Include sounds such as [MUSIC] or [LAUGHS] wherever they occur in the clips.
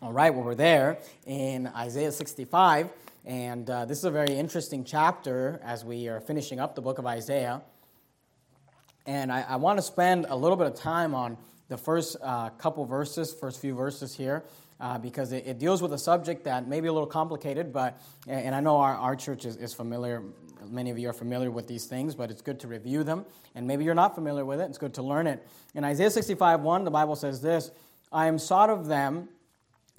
All right, well, we're there in Isaiah 65, and uh, this is a very interesting chapter as we are finishing up the book of Isaiah. And I, I want to spend a little bit of time on the first uh, couple verses, first few verses here, uh, because it, it, deals with a subject that may be a little complicated, but, and I know our, our church is, is familiar, many of you are familiar with these things, but it's good to review them. And maybe you're not familiar with it, it's good to learn it. In Isaiah 65 1, the Bible says this I am sought of them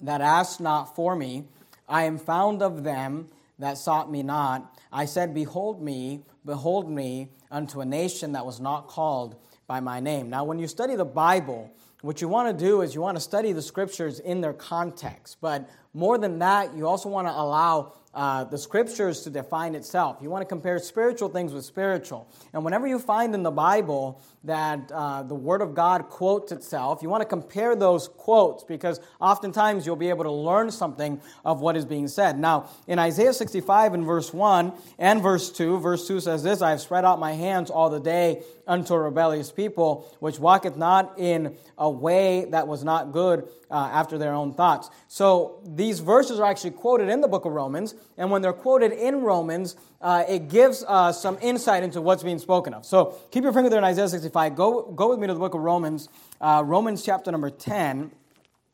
that asked not for me. I am found of them that sought me not. I said, Behold me, behold me, unto a nation that was not called by my name. Now, when you study the Bible, what you want to do is you want to study the scriptures in their context. But more than that, you also want to allow uh, the scriptures to define itself. You want to compare spiritual things with spiritual. And whenever you find in the Bible that uh, the Word of God quotes itself, you want to compare those quotes because oftentimes you'll be able to learn something of what is being said. Now, in Isaiah 65 in verse 1 and verse 2, verse 2 says this I have spread out my hands all the day unto rebellious people, which walketh not in a way that was not good uh, after their own thoughts. So these verses are actually quoted in the book of Romans, and when they're quoted in Romans, uh, it gives uh, some insight into what's being spoken of. So keep your finger there in Isaiah 65. Go, go with me to the book of Romans, uh, Romans chapter number 10,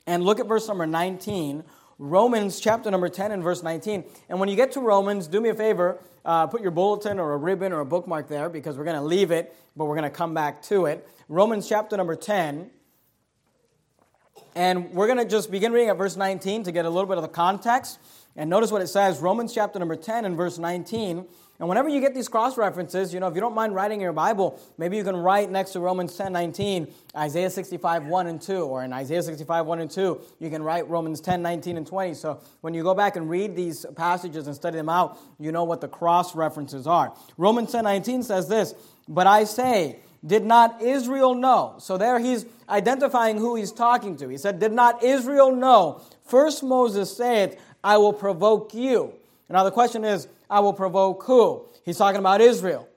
and look at verse number 19. Romans chapter number 10 and verse 19. And when you get to Romans, do me a favor, uh, put your bulletin or a ribbon or a bookmark there because we're going to leave it, but we're going to come back to it. Romans chapter number 10 and we're going to just begin reading at verse 19 to get a little bit of the context. And notice what it says Romans chapter number 10 and verse 19. And whenever you get these cross references, you know, if you don't mind writing in your Bible, maybe you can write next to Romans 10 19, Isaiah 65 1 and 2, or in Isaiah 65 1 and 2, you can write Romans 10 19 and 20. So when you go back and read these passages and study them out, you know what the cross references are. Romans 10 19 says this, But I say, did not Israel know? So there he's identifying who he's talking to. He said, Did not Israel know? First Moses said, I will provoke you. Now the question is, I will provoke who? He's talking about Israel.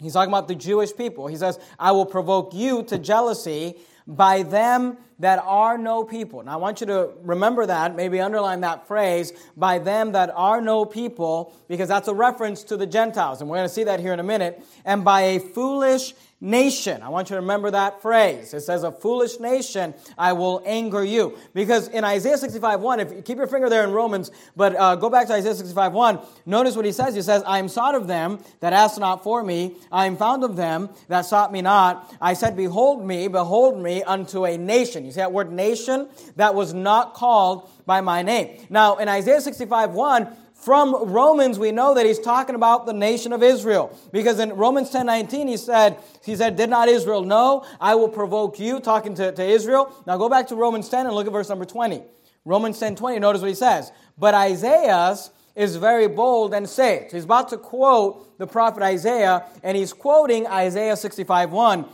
He's talking about the Jewish people. He says, I will provoke you to jealousy by them that are no people. Now, I want you to remember that, maybe underline that phrase, by them that are no people, because that's a reference to the Gentiles. And we're going to see that here in a minute. And by a foolish nation. I want you to remember that phrase. It says, A foolish nation, I will anger you. Because in Isaiah 65 1, if you keep your finger there in Romans, but uh, go back to Isaiah 65 1, notice what he says. He says, I am sought of them that asked not for me. I am found of them that sought me not. I said, Behold me, behold me unto a nation. You see that word nation? That was not called by my name. Now, in Isaiah 65 1, from Romans, we know that he's talking about the nation of Israel. Because in Romans 10 19, he said, he said, Did not Israel know? I will provoke you, talking to, to Israel. Now go back to Romans 10 and look at verse number 20. Romans 10 20, notice what he says. But Isaiah is very bold and saith. He's about to quote the prophet Isaiah, and he's quoting Isaiah 65 1.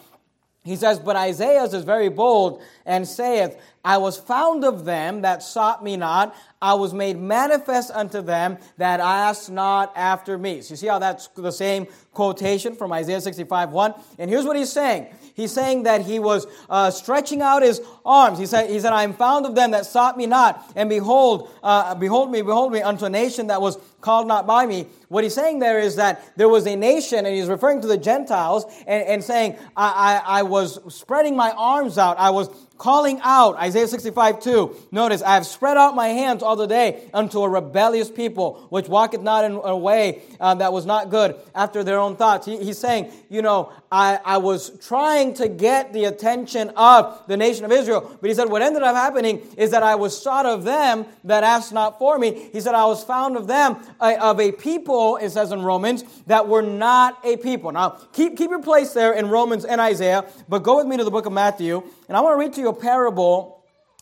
He says, But Isaiah is very bold and saith, I was found of them that sought me not. I was made manifest unto them that asked not after me. So you see how that's the same quotation from Isaiah 65 1? And here's what he's saying. He's saying that he was uh, stretching out his arms. He said, he said, I am found of them that sought me not. And behold, uh, behold me, behold me, unto a nation that was called not by me. What he's saying there is that there was a nation, and he's referring to the Gentiles, and, and saying, I, I, I was spreading my arms out. I was calling out, Isaiah 65, 2. Notice, I have spread out my hands all the day unto a rebellious people, which walketh not in a way uh, that was not good after their own thoughts. He, he's saying, you know, I, I was trying to get the attention of the nation of Israel. But he said, what ended up happening is that I was sought of them that asked not for me. He said, I was found of them, uh, of a people, it says in Romans, that were not a people. Now, keep, keep your place there in Romans and Isaiah, but go with me to the book of Matthew, and I want to read to you a parable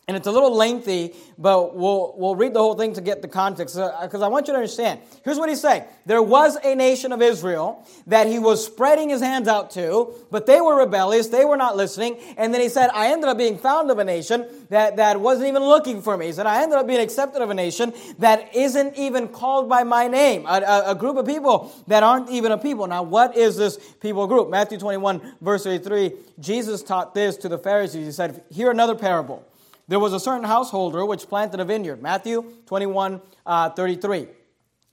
and it's a little lengthy, but we'll, we'll read the whole thing to get the context, because uh, I want you to understand. Here's what he's saying There was a nation of Israel that he was spreading his hands out to, but they were rebellious, they were not listening. And then he said, I ended up being found of a nation that, that wasn't even looking for me. He said, I ended up being accepted of a nation that isn't even called by my name, a, a, a group of people that aren't even a people. Now, what is this people group? Matthew 21, verse 33, Jesus taught this to the Pharisees. He said, Hear another parable. There was a certain householder which planted a vineyard. Matthew 21 uh, 33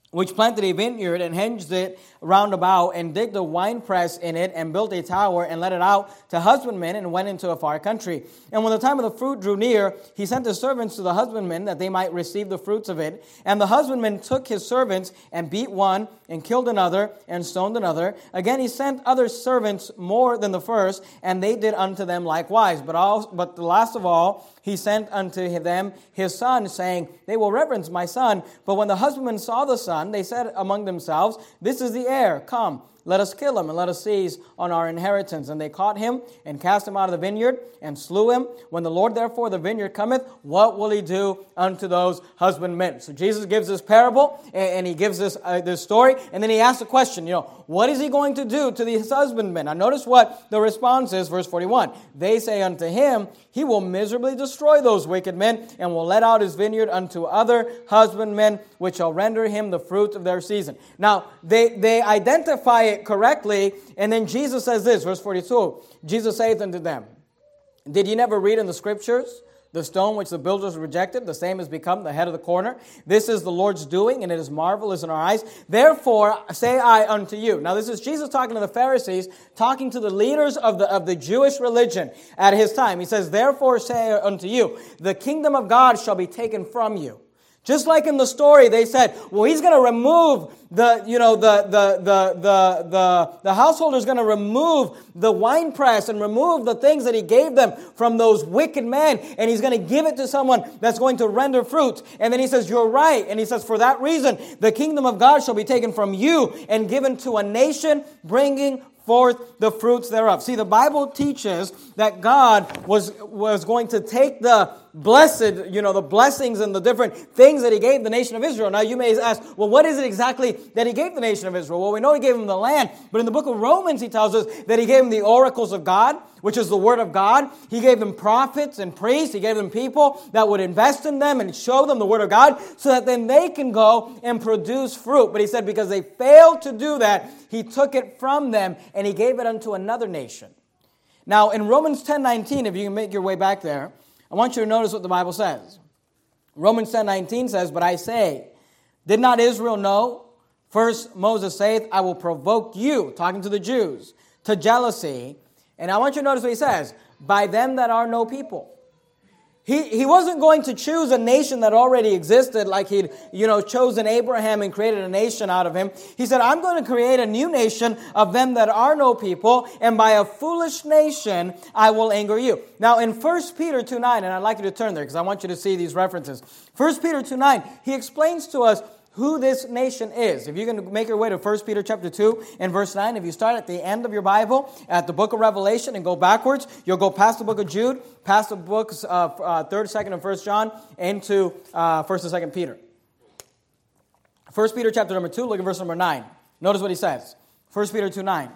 which planted a vineyard and hedged it round about, and digged a winepress in it, and built a tower, and let it out to husbandmen, and went into a far country. And when the time of the fruit drew near, he sent his servants to the husbandmen, that they might receive the fruits of it. And the husbandmen took his servants, and beat one, and killed another, and stoned another. Again he sent other servants more than the first, and they did unto them likewise. But, all, but the last of all, he sent unto them his son, saying, They will reverence my son. But when the husbandmen saw the son, they said among themselves, This is the heir. Come, let us kill him and let us seize on our inheritance. And they caught him and cast him out of the vineyard and slew him. When the Lord therefore the vineyard cometh, what will he do unto those husbandmen? So Jesus gives this parable and he gives this, uh, this story. And then he asks a question, you know, what is he going to do to these husbandmen? Now notice what the response is, verse 41. They say unto him, he will miserably destroy those wicked men and will let out his vineyard unto other husbandmen, which shall render him the fruit of their season. Now, they, they identify it correctly, and then Jesus says this, verse 42 Jesus saith unto them, Did ye never read in the scriptures? The stone which the builders rejected, the same has become the head of the corner. This is the Lord's doing, and it is marvelous in our eyes. Therefore, say I unto you. Now, this is Jesus talking to the Pharisees, talking to the leaders of the, of the Jewish religion at his time. He says, Therefore, say unto you, the kingdom of God shall be taken from you just like in the story, they said, well, he's going to remove the, you know, the, the, the, the, the, the is going to remove the wine press and remove the things that he gave them from those wicked men, and he's going to give it to someone that's going to render fruit. And then he says, you're right. And he says, for that reason, the kingdom of God shall be taken from you and given to a nation bringing forth the fruits thereof. See, the Bible teaches that God was, was going to take the blessed, you know, the blessings and the different things that he gave the nation of Israel. Now you may ask, well, what is it exactly that he gave the nation of Israel? Well, we know he gave them the land, but in the book of Romans, he tells us that he gave them the oracles of God, which is the word of God. He gave them prophets and priests. He gave them people that would invest in them and show them the word of God so that then they can go and produce fruit. But he said because they failed to do that, he took it from them and he gave it unto another nation. Now, in Romans 10 19, if you can make your way back there, I want you to notice what the Bible says. Romans 10 19 says, But I say, did not Israel know? First, Moses saith, I will provoke you, talking to the Jews, to jealousy. And I want you to notice what he says by them that are no people. He, he wasn't going to choose a nation that already existed like he'd, you know, chosen Abraham and created a nation out of him. He said, I'm going to create a new nation of them that are no people, and by a foolish nation I will anger you. Now in 1 Peter 2 9, and I'd like you to turn there because I want you to see these references. 1 Peter 2 9, he explains to us who this nation is. If you can make your way to 1 Peter chapter 2 and verse 9, if you start at the end of your Bible, at the book of Revelation, and go backwards, you'll go past the book of Jude, past the books of uh, 3rd, 2nd, and 1st John, into uh, 1st and 2nd Peter. 1 Peter chapter number 2, look at verse number 9. Notice what he says. 1 Peter 2 9.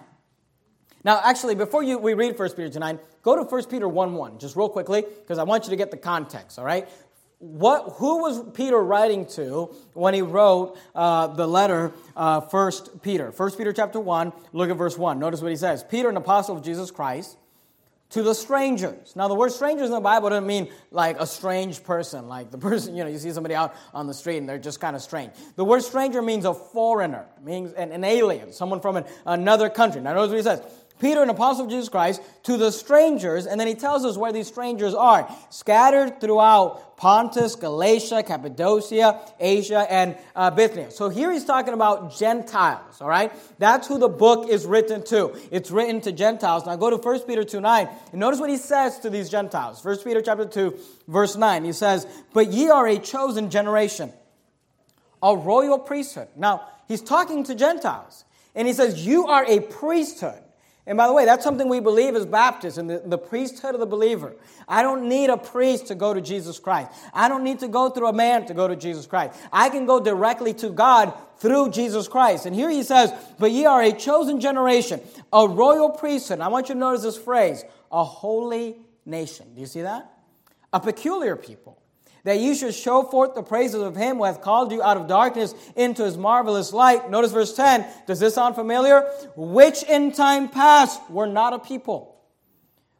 Now, actually, before you, we read 1 Peter 2 9, go to 1 Peter 1 1, just real quickly, because I want you to get the context, all right? What, who was Peter writing to when he wrote uh, the letter uh, 1 Peter? 1 Peter chapter 1, look at verse 1. Notice what he says. Peter, an apostle of Jesus Christ, to the strangers. Now, the word strangers in the Bible doesn't mean like a strange person, like the [LAUGHS] person, you know, you see somebody out on the street and they're just kind of strange. The word stranger means a foreigner, means an, an alien, someone from an, another country. Now, notice what he says. Peter, an apostle of Jesus Christ, to the strangers, and then he tells us where these strangers are scattered throughout Pontus, Galatia, Cappadocia, Asia, and uh, Bithynia. So here he's talking about Gentiles, all right? That's who the book is written to. It's written to Gentiles. Now go to 1 Peter 2 9, and notice what he says to these Gentiles. 1 Peter chapter 2, verse 9. He says, But ye are a chosen generation, a royal priesthood. Now, he's talking to Gentiles, and he says, You are a priesthood and by the way, that's something we believe as Baptists in the, the, priesthood of the believer. I don't need a priest to go to Jesus Christ. I don't need to go through a man to go to Jesus Christ. I can go directly to God through Jesus Christ. And here he says, But ye are a chosen generation, a royal priesthood. And I want you to notice this phrase, a holy nation. Do you see that? A peculiar people that you should show forth the praises of him who hath called you out of darkness into his marvelous light. Notice verse 10. Does this sound familiar? Which in time past were not a people,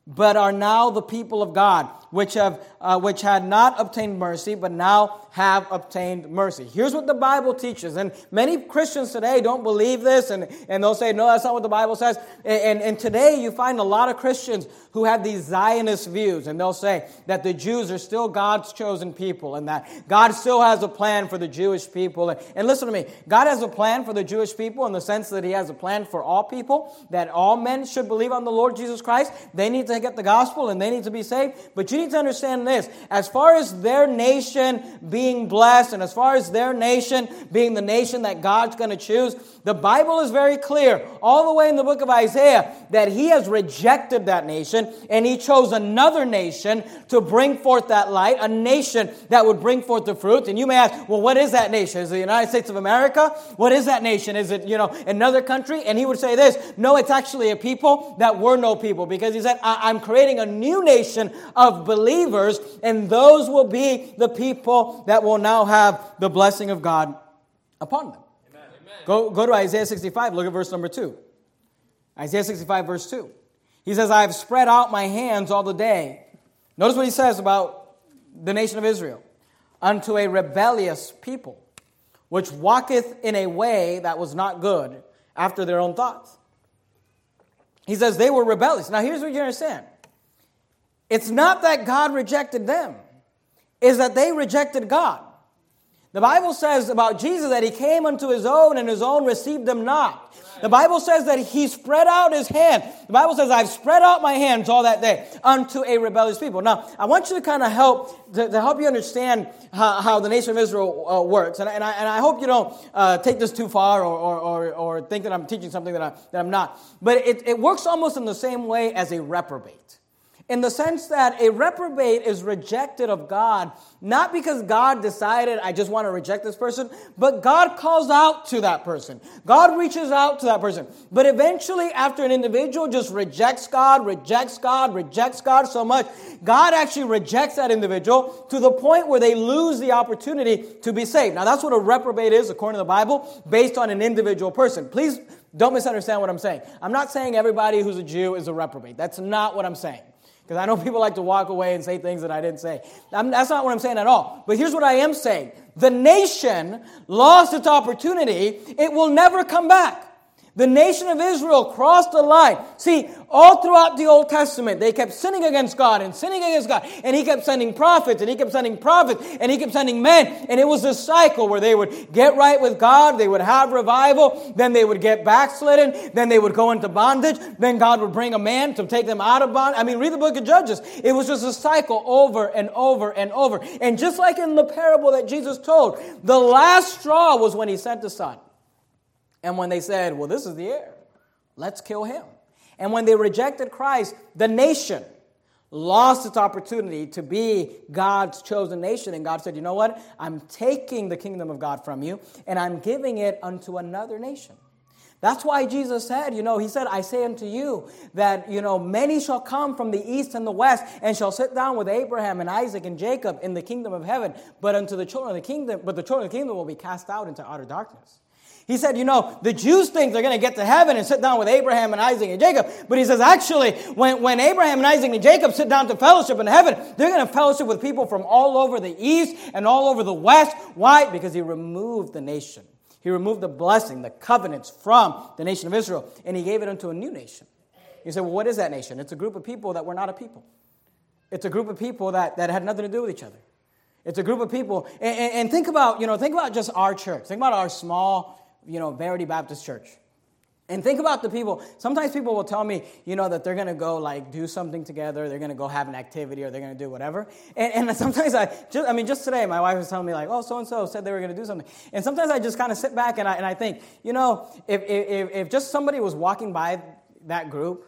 but are now the people of God, which, have, uh, which had not obtained mercy, but now have obtained mercy. Here's what the Bible teaches. And many Christians today don't believe this, and, and they'll say, no, that's not what the Bible says. And, and, and today you find a lot of Christians who have these Zionist views, and they'll say that the Jews are still God's chosen people, and that God still has a plan for the Jewish people. And, and listen to me, God has a plan for the Jewish people in the sense that He has a plan for all people, that all men should believe on the Lord Jesus Christ. They need to get the gospel and they need to be saved. But you need to understand this as far as their nation being blessed, and as far as their nation being the nation that God's going to choose, the Bible is very clear, all the way in the book of Isaiah, that He has rejected that nation and He chose another nation to bring forth that light, a nation that would bring forth the fruit. And you may ask, well, what is that nation? Is it the United States of America? What is that nation? Is it, you know, another country? And He would say this no, it's actually a people that were no people because He said, I'm creating a new nation of believers, and those will be the people that will now have the blessing of God upon them. Go, go to Isaiah 65, look at verse number 2. Isaiah 65, verse 2. He says, I have spread out my hands all the day. Notice what he says about the nation of Israel unto a rebellious people, which walketh in a way that was not good after their own thoughts. He says they were rebellious. Now, here's what you understand it's not that God rejected them, is that they rejected God. The Bible says about Jesus that he came unto his own and his own received him not. The Bible says that he spread out his hand. The Bible says, I've spread out my hands all that day unto a rebellious people. Now, I want you to kind of help, to, to help you understand how, how, the nation of Israel uh, works. And, and, I, and I hope you don't uh, take this too far or, or, or, or, think that I'm teaching something that, I, that I'm not. But it, it works almost in the same way as a reprobate in the sense that a reprobate is rejected of God, not because God decided, I just want to reject this person, but God calls out to that person. God reaches out to that person. But eventually, after an individual just rejects God, rejects God, rejects God so much, God actually rejects that individual to the point where they lose the opportunity to be saved. Now, that's what a reprobate is, according to the Bible, based on an individual person. Please don't misunderstand what I'm saying. I'm not saying everybody who's a Jew is a reprobate. That's not what I'm saying. Because I know [LAUGHS] people like to walk away and say things that I didn't say. I'm, that's not what I'm saying at all. But here's what I am saying the nation lost its opportunity, it will never come back. The nation of Israel crossed the line. See, all throughout the Old Testament, they kept sinning against God and sinning against God. And He kept sending prophets and He kept sending prophets and He kept sending men. And it was a cycle where they would get right with God, they would have revival, then they would get backslidden, then they would go into bondage, then God would bring a man to take them out of bondage. I mean, read the book of Judges. It was just a cycle over and over and over. And just like in the parable that Jesus told, the last straw was when He sent the Son. And when they said, Well, this is the heir, let's kill him. And when they rejected Christ, the nation lost its opportunity to be God's chosen nation. And God said, You know what? I'm taking the kingdom of God from you and I'm giving it unto another nation. That's why Jesus said, you know, he said, I say unto you that, you know, many shall come from the east and the west and shall sit down with Abraham and Isaac and Jacob in the kingdom of heaven, but unto the children of the kingdom, but the children of the kingdom will be cast out into utter darkness. He said, you know, the Jews think they're going to get to heaven and sit down with Abraham and Isaac and Jacob. But he says, actually, when, when Abraham and Isaac and Jacob sit down to fellowship in heaven, they're going to fellowship with people from all over the east and all over the west. Why? Because he removed the nation. He removed the blessing, the covenants from the nation of Israel, and he gave it unto a new nation. You say, well, what is that nation? It's a group of people that were not a people. It's a group of people that, that had nothing to do with each other. It's a group of people, and, and, and think about, you know, think about just our church. Think about our small you know, Verity Baptist Church. And think about the people. Sometimes people will tell me, you know, that they're going to go like do something together. They're going to go have an activity or they're going to do whatever. And, and [LAUGHS] sometimes I, just, I mean, just today, my wife was telling me like, oh, so and so said they were going to do something. And sometimes I just kind of sit back and I, and I think, you know, if, if, if just somebody was walking by that group,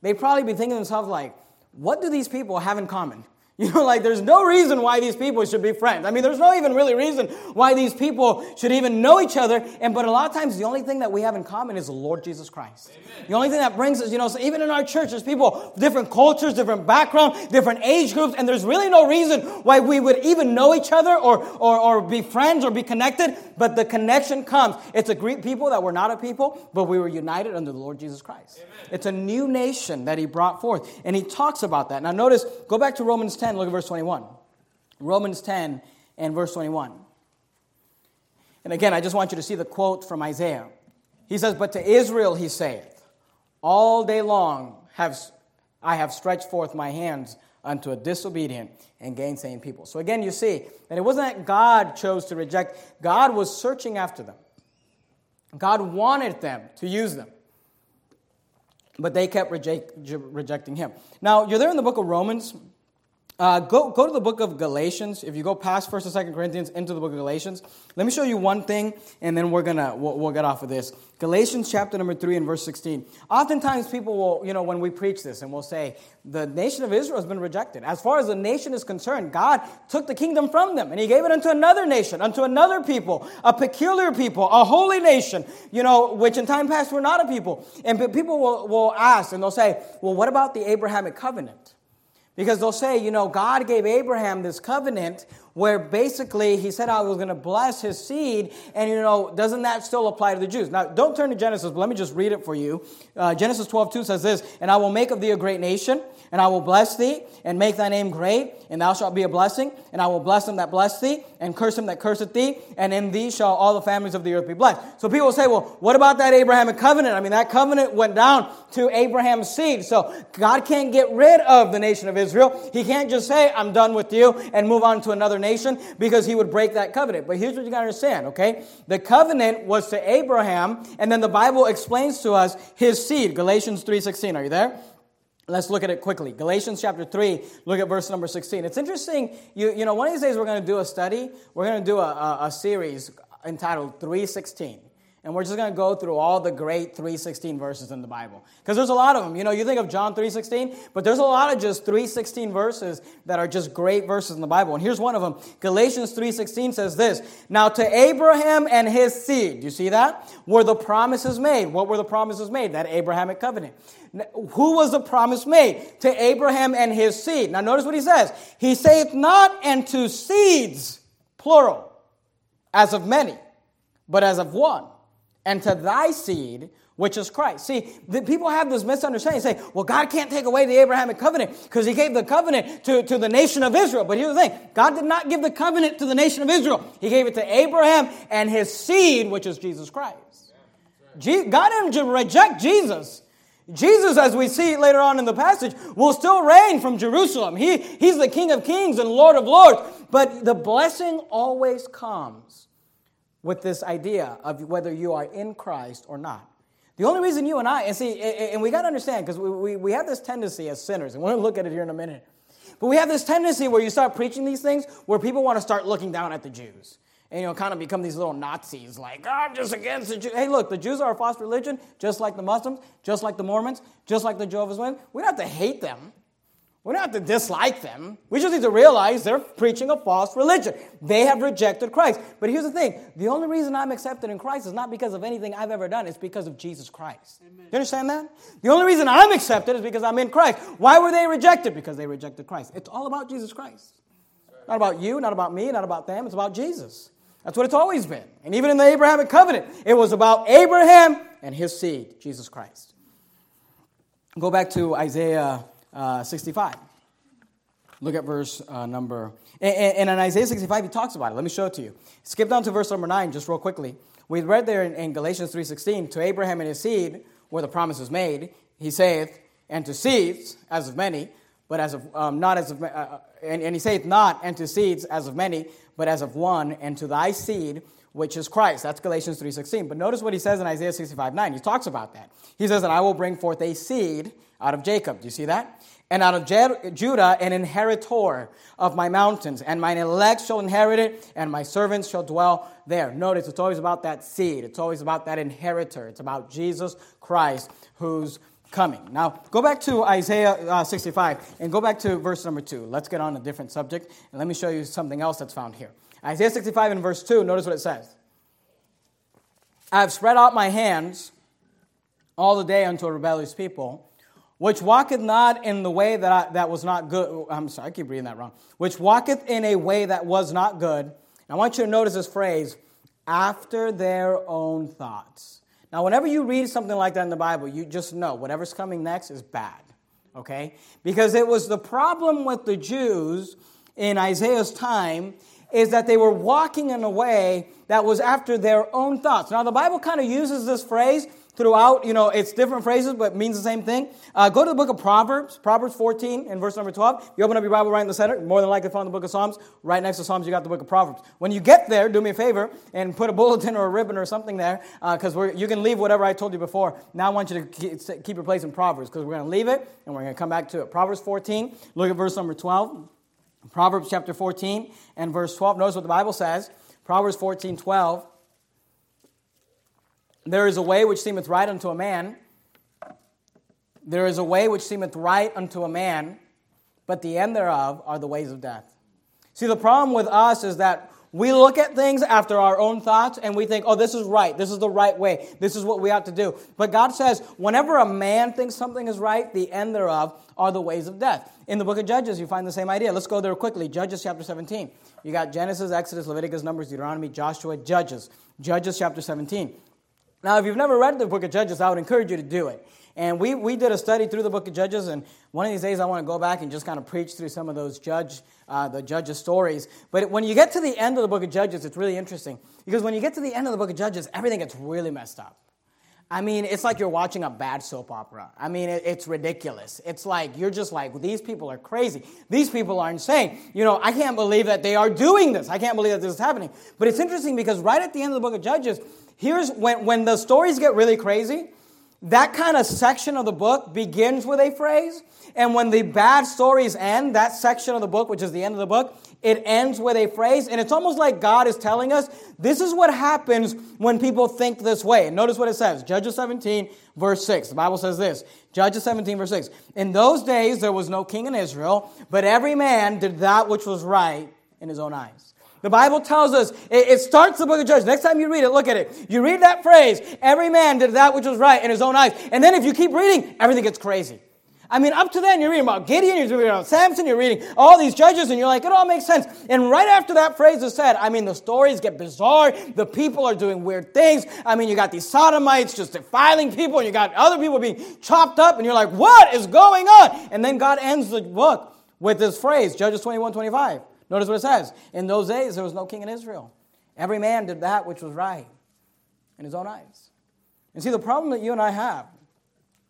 they'd probably be thinking to themselves like, what do these people have in common? You know, like there's no reason why these people should be friends. I mean, there's no even really reason why these people should even know each other. And but a lot of times the only thing that we have in common is the Lord Jesus Christ. Amen. The only thing that brings us, you know, so even in our church, there's people, different cultures, different background, different age groups, and there's really no reason why we would even know each other or or, or be friends or be connected. But the connection comes. It's a great people that were not a people, but we were united under the Lord Jesus Christ. Amen. It's a new nation that He brought forth, and He talks about that. Now notice, go back to Romans 10. 10, look at verse 21. Romans 10 and verse 21. And again, I just want you to see the quote from Isaiah. He says, But to Israel he saith, All day long have I have stretched forth my hands unto a disobedient and gainsaying people. So again, you see that it wasn't that God chose to reject, God was searching after them. God wanted them to use them. But they kept reject, rejecting him. Now, you're there in the book of Romans. Uh, go, go to the book of Galatians. If you go past 1st and 2nd Corinthians into the book of Galatians, let me show you one thing, and then we're gonna we'll, we'll, get off of this. Galatians chapter number 3 and verse 16. Oftentimes people will, you know, when we preach this, and we'll say, the nation of Israel has been rejected. As far as the nation is concerned, God took the kingdom from them, and He gave it unto another nation, unto another people, a peculiar people, a holy nation, you know, which in time past were not a people. And people will, will ask, and they'll say, well, what about the Abrahamic covenant? Because they'll say, you know, God gave Abraham this covenant where basically he said I was going to bless his seed, and you know, doesn't that still apply to the Jews? Now, don't turn to Genesis, but let me just read it for you. Uh, Genesis 12, 2 says this, And I will make of thee a great nation, and I will bless thee, and make thy name great, and thou shalt be a blessing, and I will bless them that bless thee, and curse him that curseth thee, and in thee shall all the families of the earth be blessed. So people say, well, what about that Abrahamic covenant? I mean, that covenant went down to Abraham's seed. So God can't get rid of the nation of Israel. He can't just say, I'm done with you, and move on to another nation, because he would break that covenant. But here's what you gotta understand, okay? The covenant was to Abraham, and then the Bible explains to us his seed. Galatians 3.16, are you there? Let's look at it quickly. Galatians chapter 3, look at verse number 16. It's interesting, you, you know, one of these days we're going to do a study. We're going to do a, a, a series entitled 316. And we're just going to go through all the great 316 verses in the Bible. Because there's a lot of them. You know, you think of John 316, but there's a lot of just 316 verses that are just great verses in the Bible. And here's one of them. Galatians 316 says this, Now to Abraham and his seed, you see that? Were the promises made. What were the promises made? That Abrahamic covenant. Who was the promise made? To Abraham and his seed. Now notice what he says. He saith not and to seeds, plural, as of many, but as of one and to thy seed, which is Christ. See, the people have this misunderstanding. Say, well, God can't take away the Abrahamic covenant because he gave the covenant to, to the nation of Israel. But here's the thing God did not give the covenant to the nation of Israel, He gave it to Abraham and his seed, which is Jesus Christ. God didn't reject Jesus. Jesus, as we see later on in the passage, will still reign from Jerusalem. He, he's the King of kings and Lord of lords. But the blessing always comes with this idea of whether you are in Christ or not. The only reason you and I, and see, and we got to understand, because we, we, we have this tendency as sinners, and we're going to look at it here in a minute, but we have this tendency where you start preaching these things where people want to start looking down at the Jews. And, you know, kind of become these little Nazis, like, oh, I'm just against the Jews. Hey, look, the Jews are a false religion, just like the Muslims, just like the Mormons, just like the Jehovah's Witnesses. We don't have to hate them. We don't have to dislike them. We just need to realize they're preaching a false religion. They have rejected Christ. But here's the thing the only reason I'm accepted in Christ is not because of anything I've ever done, it's because of Jesus Christ. Amen. You understand that? The only reason I'm accepted is because I'm in Christ. Why were they rejected? Because they rejected Christ. It's all about Jesus Christ. Not about you, not about me, not about them. It's about Jesus. That's what it's always been. And even in the Abrahamic covenant, it was about Abraham and his seed, Jesus Christ. Go back to Isaiah uh, 65. Look at verse uh, number. And, and, in Isaiah 65, he talks about it. Let me show it to you. Skip down to verse number 9, just real quickly. We read there in, in Galatians 3.16, to Abraham and his seed, where the promise was made, he saith, and to seeds, as of many, but as of, um, not as of, uh, uh, and, and he saith not, and to seeds, as of many, but as of one, and to thy seed, which is Christ. That's Galatians 3.16. But notice what he says in Isaiah 65.9. He talks about that. He says, and I will bring forth a seed out of Jacob. Do you see that? And out of Judah, an inheritor of my mountains, and mine elect shall inherit it, and my servants shall dwell there. Notice it's always about that seed, it's always about that inheritor. It's about Jesus Christ who's coming. Now, go back to Isaiah uh, 65 and go back to verse number 2. Let's get on a different subject, and let me show you something else that's found here. Isaiah 65 and verse 2, notice what it says I have spread out my hands all the day unto a rebellious people which walketh not in the way that, I, that was not good. Oh, I'm sorry, I keep reading that wrong. Which walketh in a way that was not good. I want you to notice this phrase, after their own thoughts. Now, whenever you read something like that in the Bible, you just know whatever's coming next is bad. okay? Because it was the problem with the Jews in Isaiah's time is that they were walking in a way that was after their own thoughts. Now, the Bible kind of uses this phrase throughout. You know, it's different phrases, but means the same thing. Uh, go to the book of Proverbs, Proverbs 14 and verse number 12. You open up your Bible right in the center, more than likely find the book of Psalms. Right next to Psalms, you got the book of Proverbs. When you get there, do me a favor and put a bulletin or a ribbon or something there, because uh, you can leave whatever I told you before. Now I want you to keep your place in Proverbs, because we're going to leave it and we're going to come back to it. Proverbs 14, look at verse number 12. Proverbs chapter 14 and verse 12. Notice what the Bible says. Proverbs 14, 12. There is a way which seemeth right unto a man. There is a way which seemeth right unto a man, but the end thereof are the ways of death. See, the problem with us is that we look at things after our own thoughts and we think, oh, this is right. This is the right way. This is what we ought to do. But God says, whenever a man thinks something is right, the end thereof are the ways of death. In the book of Judges, you find the same idea. Let's go there quickly. Judges chapter 17. You got Genesis, Exodus, Leviticus, Numbers, Deuteronomy, Joshua, Judges. Judges chapter 17. Now, if you've never read the book of Judges, I would encourage you to do it. And we, we did a study through the book of Judges, and one of these days I want to go back and just kind of preach through some of those judge, uh, the judges' stories. But when you get to the end of the book of Judges, it's really interesting. Because when you get to the end of the book of Judges, everything gets really messed up. I mean, it's like you're watching a bad soap opera. I mean, it, it's ridiculous. It's like, you're just like, these people are crazy. These people are insane. You know, I can't believe that they are doing this. I can't believe that this is happening. But it's interesting because right at the end of the book of Judges, here's when, when the stories get really crazy, that kind of section of the book begins with a phrase. And when the bad stories end, that section of the book, which is the end of the book, it ends with a phrase. And it's almost like God is telling us this is what happens when people think this way. And notice what it says Judges 17, verse 6. The Bible says this Judges 17, verse 6. In those days there was no king in Israel, but every man did that which was right in his own eyes. The Bible tells us, it, starts the book of Judges. Next time you read it, look at it. You read that phrase, every man did that which was right in his own eyes. And then if you keep reading, everything gets crazy. I mean, up to then, you're reading about Gideon, you're reading about Samson, you're reading all these judges, and you're like, it all makes sense. And right after that phrase is said, I mean, the stories get bizarre. The people are doing weird things. I mean, you got these sodomites just defiling people, and you got other people being chopped up, and you're like, what is going on? And then God ends the book with this phrase, Judges 21 25. Notice what it says. In those days, there was no king in Israel. Every man did that which was right in his own eyes. And see, the problem that you and I have,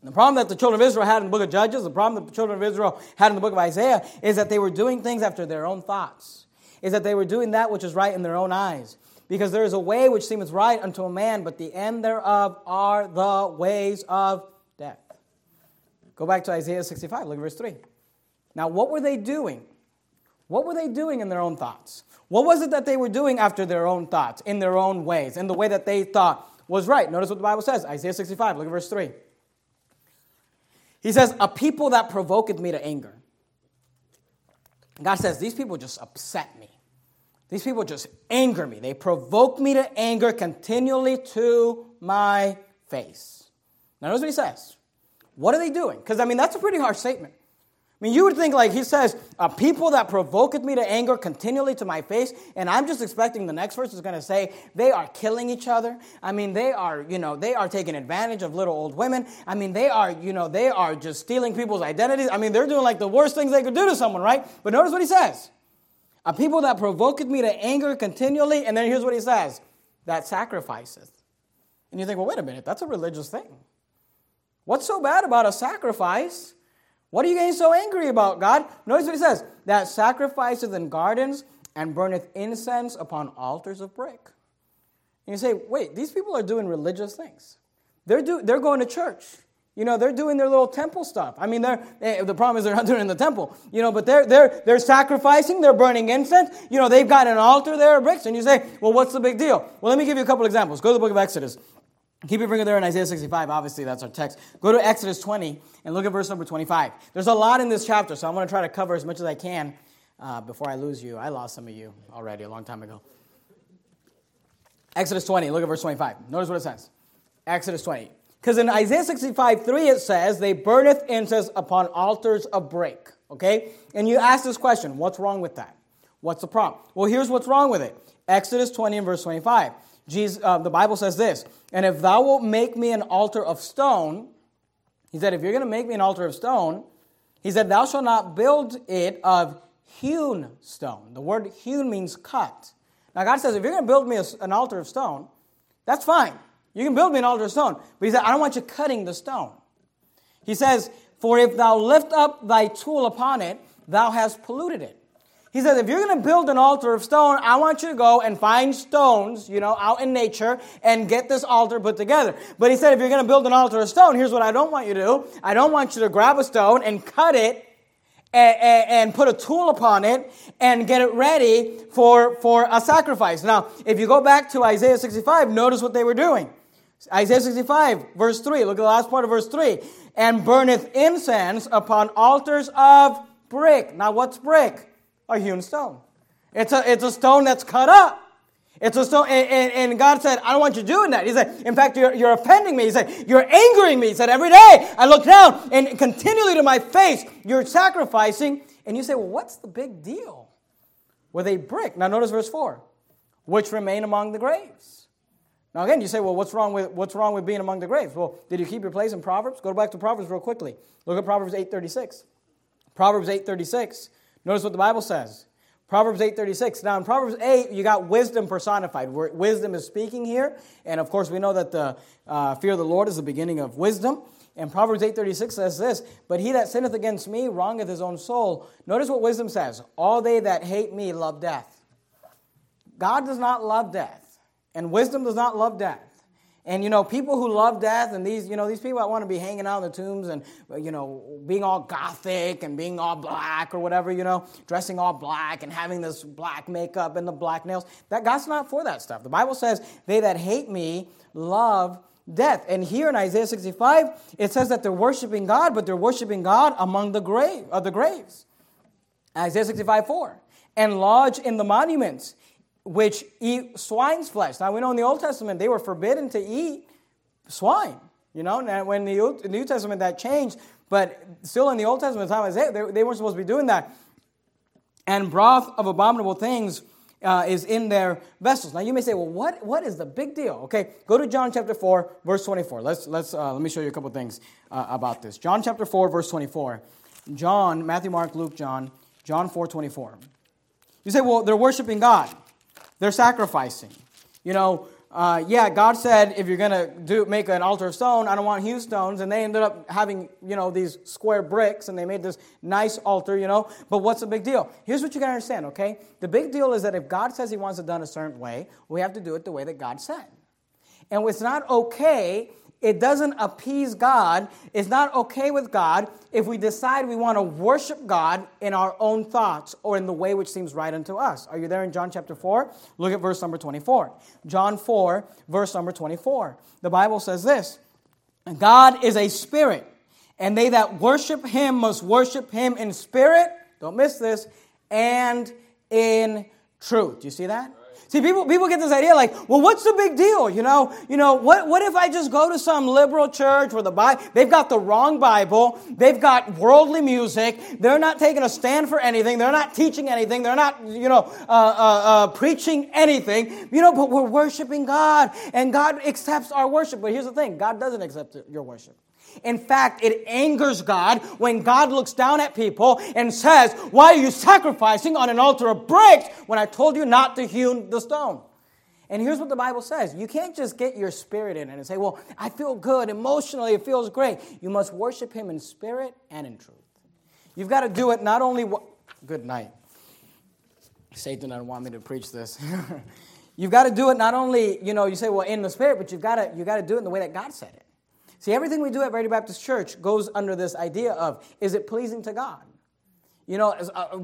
the problem that the children of Israel had in the book of Judges, the problem that the children of Israel had in the book of Isaiah, is that they were doing things after their own thoughts, is that they were doing that which is right in their own eyes. Because there is a way which seemeth right unto a man, but the end thereof are the ways of death. Go back to Isaiah 65, look at verse 3. Now, what were they doing? What were they doing in their own thoughts? What was it that they were doing after their own thoughts, in their own ways, in the way that they thought was right? Notice what the Bible says Isaiah 65, look at verse 3. He says, A people that provoketh me to anger. God says, These people just upset me. These people just anger me. They provoke me to anger continually to my face. Now, notice what he says. What are they doing? Because, I mean, that's a pretty harsh statement. I mean, you would think, like he says, a people that provoketh me to anger continually to my face, and I'm just expecting the next verse is going to say they are killing each other. I mean, they are, you know, they are taking advantage of little old women. I mean, they are, you know, they are just stealing people's identities. I mean, they're doing like the worst things they could do to someone, right? But notice what he says: a people that provoketh me to anger continually, and then here's what he says: that sacrifices. And you think, well, wait a minute, that's a religious thing. What's so bad about a sacrifice? What are you getting so angry about, God? Notice what he says that sacrifices in gardens and burneth incense upon altars of brick. And you say, wait, these people are doing religious things. They're, do, they're going to church. You know, they're doing their little temple stuff. I mean, they're, eh, the problem is they're not [LAUGHS] doing it in the temple. You know, but they're, they're, they're sacrificing, they're burning incense. You know, they've got an altar there of bricks. And you say, well, what's the big deal? Well, let me give you a couple examples. Go to the book of Exodus. Keep your finger there in Isaiah 65. Obviously, that's our text. Go to Exodus 20 and look at verse number 25. There's a lot in this chapter, so I'm going to try to cover as much as I can uh, before I lose you. I lost some of you already a long time ago. Exodus 20, look at verse 25. Notice what it says. Exodus 20. Because in Isaiah 65, 3, it says, They burneth incense upon altars of brick. Okay? And you ask this question what's wrong with that? What's the problem? Well, here's what's wrong with it Exodus 20 and verse 25. Jesus, uh, the Bible says this, and if thou wilt make me an altar of stone, he said, if you're going to make me an altar of stone, He said, Thou shalt not build it of hewn stone. The word hewn means cut. Now, God says, if you're going to build me an altar of stone, that's fine. You can build me an altar of stone. But He said, I don't want you cutting the stone. He says, For if thou lift up thy tool upon it, thou hast polluted it. He says, if you're going to build an altar of stone, I want you to go and find stones, you know, out in nature and get this altar put together. But he said, if you're going to build an altar of stone, here's what I don't want you to do. I don't want you to grab a stone and cut it and, and, and put a tool upon it and get it ready for, for a sacrifice. Now, if you go back to Isaiah 65, notice what they were doing. Isaiah 65, verse 3. Look at the last part of verse 3. And burneth incense upon altars of brick. Now, what's brick? A hewn stone. It's a, it's a stone that's cut up. It's a stone, and, and, and, God said, I don't want you doing that. He said, in fact, you're, you're offending me. He said, you're angering me. He said, every day I look down and continually to my face, you're sacrificing. And you say, well, what's the big deal with a brick? Now notice verse 4, which remain among the graves. Now again, you say, well, what's wrong with, what's wrong with being among the graves? Well, did you keep your place in Proverbs? Go back to Proverbs real quickly. Look at Proverbs 8.36. Proverbs 8.36. Notice what the Bible says. Proverbs 8.36. Now in Proverbs 8, you got wisdom personified. Wisdom is speaking here. And of course, we know that the uh, fear of the Lord is the beginning of wisdom. And Proverbs 8.36 says this, But he that sinneth against me wrongeth his own soul. Notice what wisdom says. All they that hate me love death. God does not love death. And wisdom does not love death. And you know, people who love death and these, you know, these people that want to be hanging out in the tombs and you know, being all gothic and being all black or whatever, you know, dressing all black and having this black makeup and the black nails. That God's not for that stuff. The Bible says, "They that hate me love death." And here in Isaiah 65, it says that they're worshiping God, but they're worshiping God among the grave of the graves. Isaiah 65, 4. And lodge in the monuments which eat swine's flesh. Now we know in the Old Testament they were forbidden to eat swine. You know, now when the New Testament that changed, but still in the Old Testament time, they, they weren't supposed to be doing that. And broth of abominable things uh, is in their vessels. Now you may say, well, what, what is the big deal? Okay, go to John chapter 4, verse 24. Let's, let's, uh, let me show you a couple things uh, about this. John chapter 4, verse 24. John, Matthew, Mark, Luke, John, John 4, 24. You say, well, they're worshiping God. They're sacrificing. You know, uh, yeah, God said if you're gonna do make an altar of stone, I don't want hewn stones, and they ended up having you know these square bricks, and they made this nice altar, you know. But what's the big deal? Here's what you gotta understand, okay? The big deal is that if God says He wants it done a certain way, we have to do it the way that God said, and it's not okay it doesn't appease God. It's not okay with God if we decide we want to worship God in our own thoughts or in the way which seems right unto us. Are you there in John chapter 4? Look at verse number 24. John 4, verse number 24. The Bible says this God is a spirit, and they that worship him must worship him in spirit, don't miss this, and in truth. Do you see that? See, people, people get this idea like, well, what's the big deal? You know, you know, what, what if I just go to some liberal church where the Bible, they've got the wrong Bible, they've got worldly music, they're not taking a stand for anything, they're not teaching anything, they're not, you know, uh, uh, uh, preaching anything, you know, but we're worshiping God and God accepts our worship. But here's the thing God doesn't accept your worship. In fact, it angers God when God looks down at people and says, Why are you sacrificing on an altar of bricks when I told you not to hew the stone? And here's what the Bible says you can't just get your spirit in it and say, Well, I feel good. Emotionally, it feels great. You must worship Him in spirit and in truth. You've got to do it not only. Good night. Satan doesn't want me to preach this. [LAUGHS] you've got to do it not only, you know, you say, well, in the spirit, but you've got to, you've got to do it in the way that God said it. See, everything we do at Verity Baptist Church goes under this idea of is it pleasing to God? You know, uh,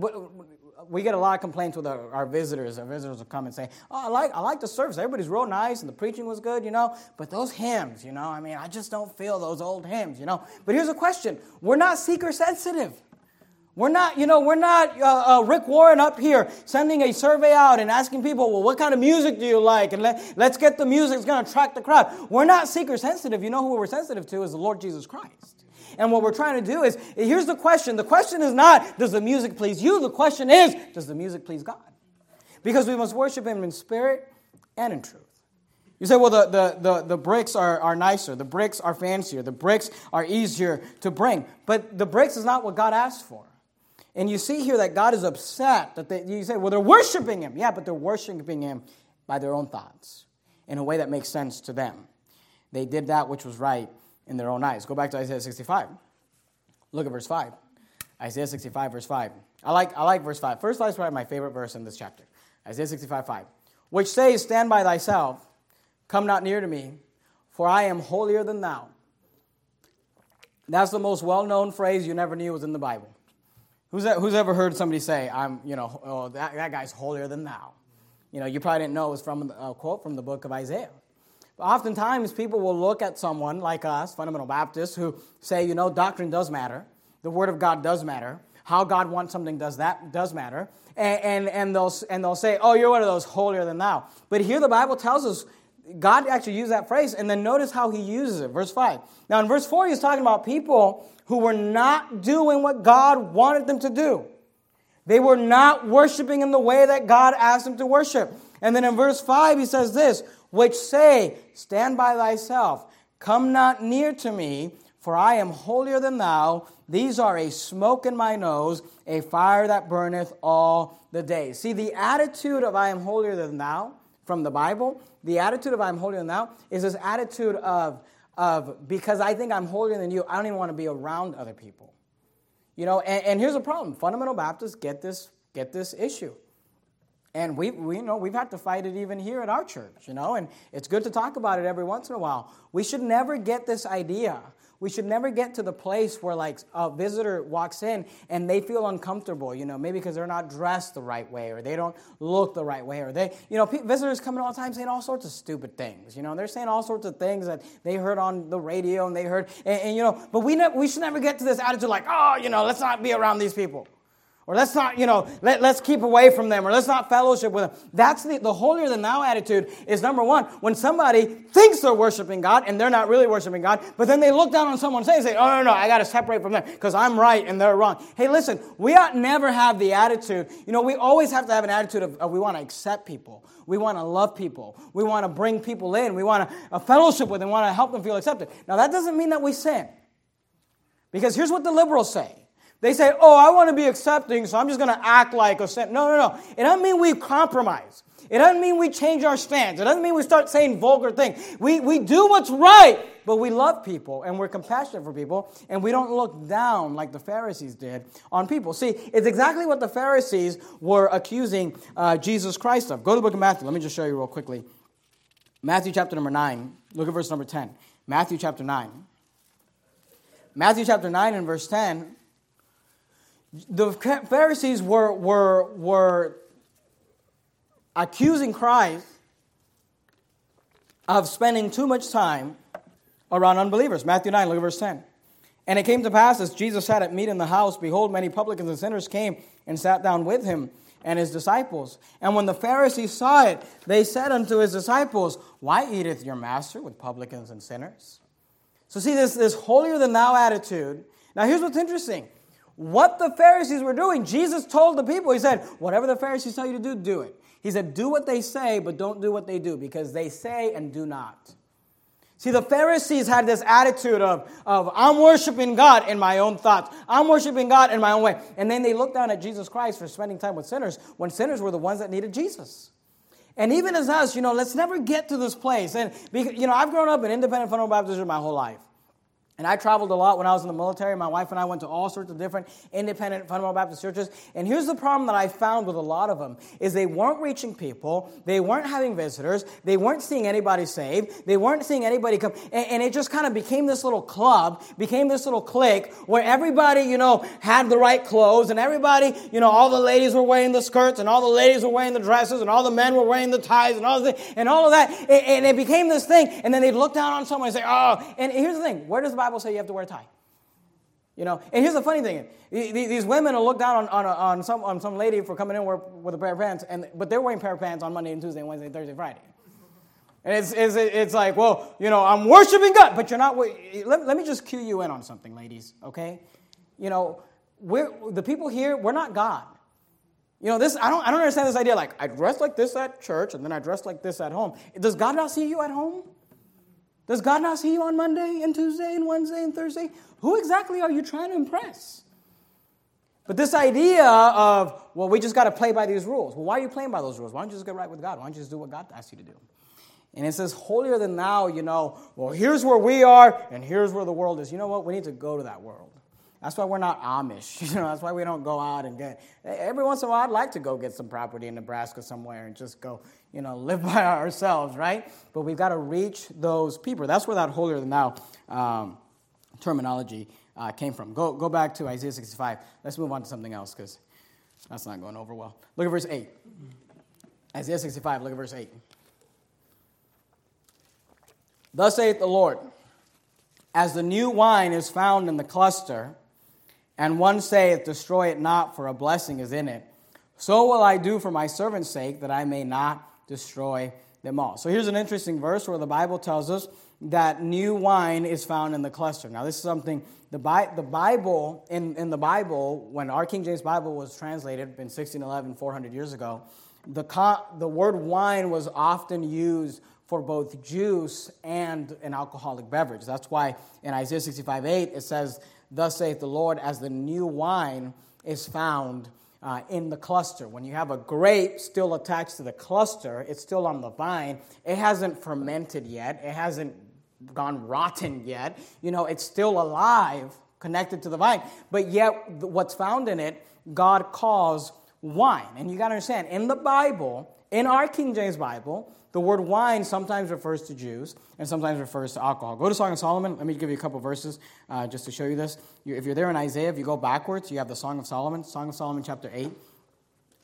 we get a lot of complaints with our, our, visitors. Our visitors will come and say, "Oh, I like I like the service. Everybody's real nice, and the preaching was good, you know. But those hymns, you know, I mean, I just don't feel those old hymns, you know." But here's a question: We're not seeker sensitive. We're not, you know, we're not uh, uh, Rick Warren up here sending a survey out and asking people, well, what kind of music do you like? And let, let's get the music that's going to attract the crowd. We're not seeker sensitive. You know who we're sensitive to is the Lord Jesus Christ. And what we're trying to do is, here's the question. The question is not, does the music please you? The question is, does the music please God? Because we must worship Him in spirit and in truth. You say, well, the, the, the, the, bricks are, are nicer, the bricks are fancier, the bricks are easier to bring. But the bricks is not what God asked for. And you see here that God is upset that they, you say, well, they're worshiping Him. Yeah, but they're worshiping Him by their own thoughts in a way that makes sense to them. They did that which was right in their own eyes. Go back to Isaiah 65. Look at verse 5. Isaiah 65, verse 5. I like, I like verse 5. First, verse is probably my favorite verse in this chapter. Isaiah 65, 5. Which says, Stand by thyself Come not near to me, for I am holier than thou. That's the most well known phrase you never knew was in the Bible. Who's, that, who's ever heard somebody say, I'm, you know, oh, that, that guy's holier than thou? You know, you probably didn't know it was from a quote from the book of Isaiah. But oftentimes, people will look at someone like us, fundamental Baptists, who say, you know, doctrine does matter, the Word of God does matter, how God wants something does that does matter, and, and, and, they'll, and they'll say, oh, you're one of those holier than thou. But here the Bible tells us God actually used that phrase, and then notice how he uses it. Verse 5. Now, in verse 4, he's talking about people who were not doing what God wanted them to do. They were not worshiping in the way that God asked them to worship. And then in verse 5, he says this, which say, Stand by thyself, come not near to me, for I am holier than thou. These are a smoke in my nose, a fire that burneth all the day. See, the attitude of I am holier than thou from the Bible, the attitude of I'm holier than thou is this attitude of, of because I think I'm holier than you, I don't even want to be around other people. You know, and, and here's a problem. Fundamental Baptists get this, get this issue. And we, we know we've had to fight it even here at our church, you know, and it's good to talk about it every once in a while. We should never get this idea we should never get to the place where like a visitor walks in and they feel uncomfortable, you know, maybe because they're not dressed the right way or they don't look the right way or they, you know, visitors come in all the time saying all sorts of stupid things, you know, they're saying all sorts of things that they heard on the radio and they heard, and, and you know, but we, ne- we should never get to this attitude like, oh, you know, let's not be around these people. Or let's not, you know, let, let's keep away from them, or let's not fellowship with them. That's the, the holier than thou attitude is number one, when somebody thinks they're worshiping God and they're not really worshiping God, but then they look down on someone and say, oh, no, no, I got to separate from them because I'm right and they're wrong. Hey, listen, we ought never have the attitude, you know, we always have to have an attitude of, of we want to accept people. We want to love people. We want to bring people in. We want to a uh, fellowship with them. We want to help them feel accepted. Now, that doesn't mean that we sin. Because here's what the liberals say. They say, oh, I want to be accepting, so I'm just going to act like a saint. No, no, no. It doesn't mean we compromise. It doesn't mean we change our stance. It doesn't mean we start saying vulgar things. We, we do what's right, but we love people and we're compassionate for people and we don't look down like the Pharisees did on people. See, it's exactly what the Pharisees were accusing uh, Jesus Christ of. Go to the book of Matthew. Let me just show you real quickly. Matthew chapter number 9. Look at verse number 10. Matthew chapter 9. Matthew chapter 9 and verse 10 the Pharisees were, were, were accusing Christ of spending too much time around unbelievers. Matthew 9, look at verse 10. And it came to pass as Jesus sat at meat in the house, behold, many publicans and sinners came and sat down with him and his disciples. And when the Pharisees saw it, they said unto his disciples, Why eateth your master with publicans and sinners? So, see, this, this holier than thou attitude. Now, here's what's interesting what the Pharisees were doing. Jesus told the people, He said, Whatever the Pharisees tell you to do, do it. He said, Do what they say, but don't do what they do, because they say and do not. See, the Pharisees had this attitude of, of, I'm worshiping God in my own thoughts. I'm worshiping God in my own way. And then they looked down at Jesus Christ for spending time with sinners when sinners were the ones that needed Jesus. And even as us, you know, let's never get to this place. And, you know, I've grown up in independent fundamental Baptism my whole life. And I traveled a lot when I was in the military. My wife and I went to all sorts of different independent fundamental Baptist churches. And here's the problem that I found with a lot of them is they weren't reaching people, they weren't having visitors, they weren't seeing anybody saved, they weren't seeing anybody come. And, and it just kind of became this little club, became this little clique where everybody, you know, had the right clothes and everybody, you know, all the ladies were wearing the skirts and all the ladies were wearing the dresses and all the men were wearing the ties and all the and all of that. And, and it became this thing. And then they'd look down on someone and say, oh, and here's the thing, where does the Bible Bible say you have to wear a tie. You know, and here's the funny thing: these women will look down on, on, on, some, on some lady for coming in with a pair of pants, and but they're wearing pair of pants on Monday and Tuesday, and Wednesday, Thursday, Friday. And it's, it's, it's like, well, you know, I'm worshiping God, but you're not. Let, let me just cue you in on something, ladies. Okay, you know, we're the people here. We're not God. You know, this I don't I don't understand this idea like I dress like this at church and then I dress like this at home. Does God not see you at home? Does God not see you on Monday and Tuesday and Wednesday and Thursday? Who exactly are you trying to impress? But this idea of, well, we just got to play by these rules. Well, why are you playing by those rules? Why don't you just get right with God? Why don't you just do what God asks you to do? And it says, holier than thou, you know, well, here's where we are and here's where the world is. You know what? We need to go to that world. That's why we're not Amish. [LAUGHS] You know, that's why we don't go out and get. Every once in a while, I'd like to go get some property in Nebraska somewhere and just go, you know, [LAUGHS] live by ourselves, right? But we've got to reach those people. That's where that holier than thou um, terminology uh, came from. Go, go back to Isaiah 65. Let's move on to something else because that's not going over well. Look at verse 8. Isaiah 65, look at verse 8. Thus saith the Lord, as the new wine is found in the cluster, and one saith, Destroy it not, for a blessing is in it. So will I do for my servant's sake, that I may not destroy them all. So here's an interesting verse where the Bible tells us that new wine is found in the cluster. Now, this is something the, Bi- the Bible, in, in the Bible, when our King James Bible was translated in 1611, 400 years ago, the, con- the word wine was often used for both juice and an alcoholic beverage. That's why in Isaiah 65 8, it says, Thus saith the Lord, as the new wine is found uh, in the cluster. When you have a grape still attached to the cluster, it's still on the vine. It hasn't fermented yet, it hasn't gone rotten yet. You know, it's still alive, connected to the vine. But yet, what's found in it, God calls wine. And you got to understand, in the Bible, in our King James Bible, the word wine sometimes refers to Jews and sometimes refers to alcohol. Go to Song of Solomon. Let me give you a couple verses uh, just to show you this. if you're there in Isaiah, if you go backwards, you have the Song of Solomon. Song of Solomon, chapter 8.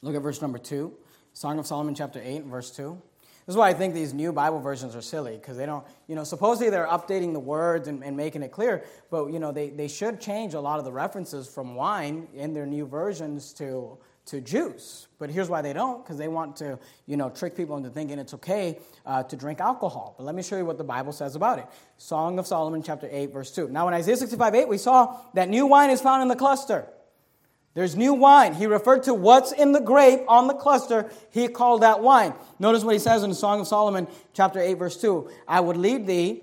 Look at verse number 2. Song of Solomon, chapter 8, verse 2. This is why I think these new Bible versions are silly, because they don't, you know, supposedly they're updating the words and, and, making it clear, but, you know, they, they should change a lot of the references from wine in their new versions to to juice. But here's why they don't, because they want to, you know, trick people into thinking it's okay uh, to drink alcohol. But let me show you what the Bible says about it. Song of Solomon, chapter 8, verse 2. Now, in Isaiah 65, 8, we saw that new wine is found in the cluster. There's new wine. He referred to what's in the grape on the cluster. He called that wine. Notice what he says in the Song of Solomon, chapter 8, verse 2. I would lead thee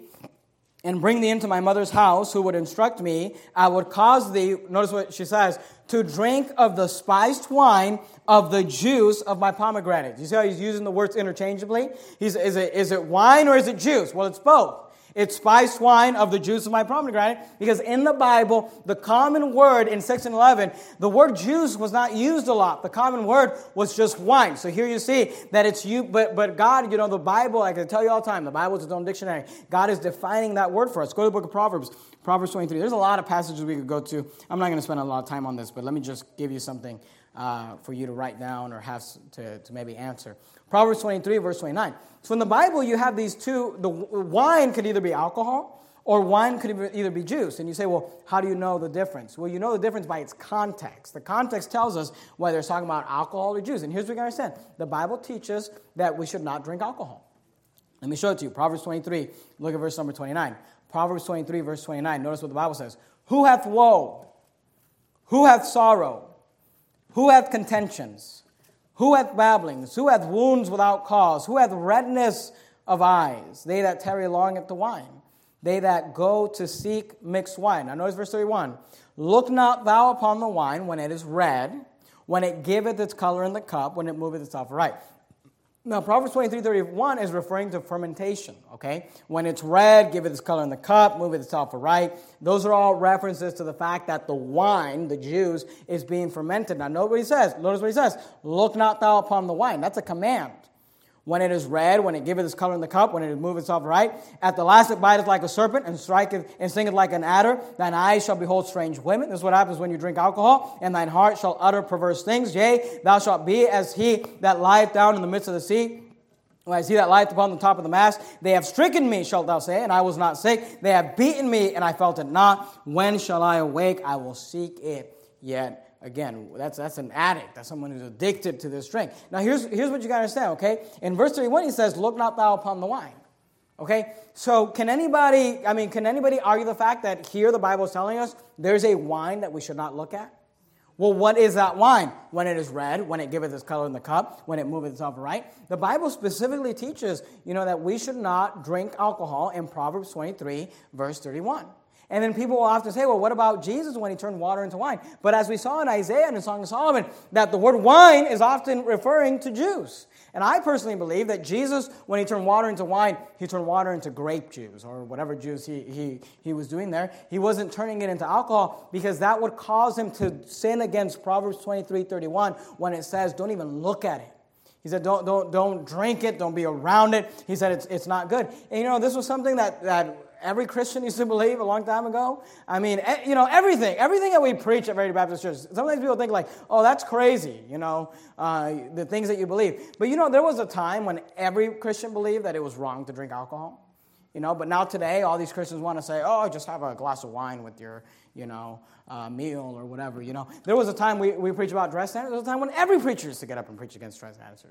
and bring thee into my mother's house, who would instruct me. I would cause thee, notice what she says, to drink of the spiced wine of the juice of my pomegranate. You see how he's using the words interchangeably? He's, is, it, is it wine or is it juice? Well, it's both. It's spiced wine of the juice of my pomegranate because in the Bible, the common word in section 11, the word juice was not used a lot. The common word was just wine. So here you see that it's you, but, but God, you know, the Bible, I can tell you all the time, the Bible is its own dictionary. God is defining that word for us. Go to the book of Proverbs. Proverbs 23. There's a lot of passages we could go to. I'm not going to spend a lot of time on this, but let me just give you something uh, for you to write down or have to, to maybe answer. Proverbs 23, verse 29. So in the Bible, you have these two. The wine could either be alcohol or wine could either be juice. And you say, well, how do you know the difference? Well, you know the difference by its context. The context tells us whether it's talking about alcohol or juice. And here's what you understand the Bible teaches that we should not drink alcohol. Let me show it to you. Proverbs 23, look at verse number 29. Proverbs 23, verse 29. Notice what the Bible says Who hath woe? Who hath sorrow? Who hath contentions? Who hath babblings? Who hath wounds without cause? Who hath redness of eyes? They that tarry long at the wine. They that go to seek mixed wine. Now notice verse 31. Look not thou upon the wine when it is red, when it giveth its color in the cup, when it moveth itself right. Now, Proverbs 23 31 is referring to fermentation, okay? When it's red, give it its color in the cup, move it itself right. Those are all references to the fact that the wine, the juice, is being fermented. Now, he says. Notice what he says. Look not thou upon the wine. That's a command. When it is red, when it giveth its color in the cup, when it moveth itself right. At the last it biteth like a serpent and striketh and stingeth like an adder. Thine eyes shall behold strange women. This is what happens when you drink alcohol. And thine heart shall utter perverse things. Yea, thou shalt be as he that lieth down in the midst of the sea. As he that lieth upon the top of the mast, they have stricken me, shalt thou say, and I was not sick. They have beaten me, and I felt it not. When shall I awake? I will seek it yet Again, that's, that's an addict. That's someone who's addicted to this drink. Now, here's, here's what you got to understand, okay? In verse 31, he says, Look not thou upon the wine. Okay? So, can anybody, I mean, can anybody argue the fact that here the Bible is telling us there's a wine that we should not look at? Well, what is that wine? When it is red, when it giveth its color in the cup, when it moveth itself right. The Bible specifically teaches, you know, that we should not drink alcohol in Proverbs 23, verse 31. And then people will often say, well, what about Jesus when he turned water into wine? But as we saw in Isaiah and in Song of Solomon, that the word wine is often referring to juice. And I personally believe that Jesus, when he turned water into wine, he turned water into grape juice or whatever juice he, he, he was doing there. He wasn't turning it into alcohol because that would cause him to sin against Proverbs 23 31 when it says, don't even look at it. He said, don't, don't, don't drink it, don't be around it. He said, it's, it's not good. And you know, this was something that, that every Christian used to believe a long time ago. I mean, you know, everything, everything that we preach at Verity Baptist Church. Sometimes people think like, oh, that's crazy, you know, uh, the things that you believe. But you know, there was a time when every Christian believed that it was wrong to drink alcohol. You know, but now today, all these Christians want to say, oh, just have a glass of wine with your, you know, uh, meal or whatever, you know. There was a time we, we preach about dress standards. There was a time when every preacher used to get up and preach against dress standards.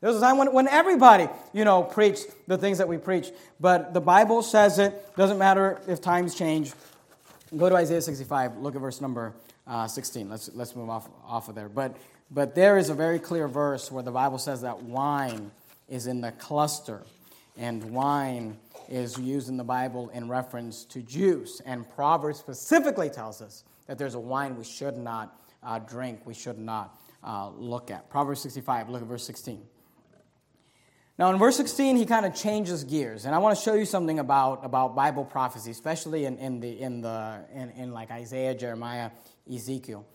There was a time when, when everybody, you know, preached the things that we preach. But the Bible says it. Doesn't matter if times change. Go to Isaiah 65. Look at verse number uh, 16. Let's, let's move off, off of there. But, but there is a very clear verse where the Bible says that wine is in the cluster. And wine is used in the Bible in reference to juice. And Proverbs specifically tells us that there's a wine we should not uh, drink, we should not uh, look at. Proverbs 65, look at verse 16. Now, in verse 16, he kind of changes gears, and I want to show you something about, about Bible prophecy, especially in, in, the, in, the, in, in like Isaiah, Jeremiah, Ezekiel.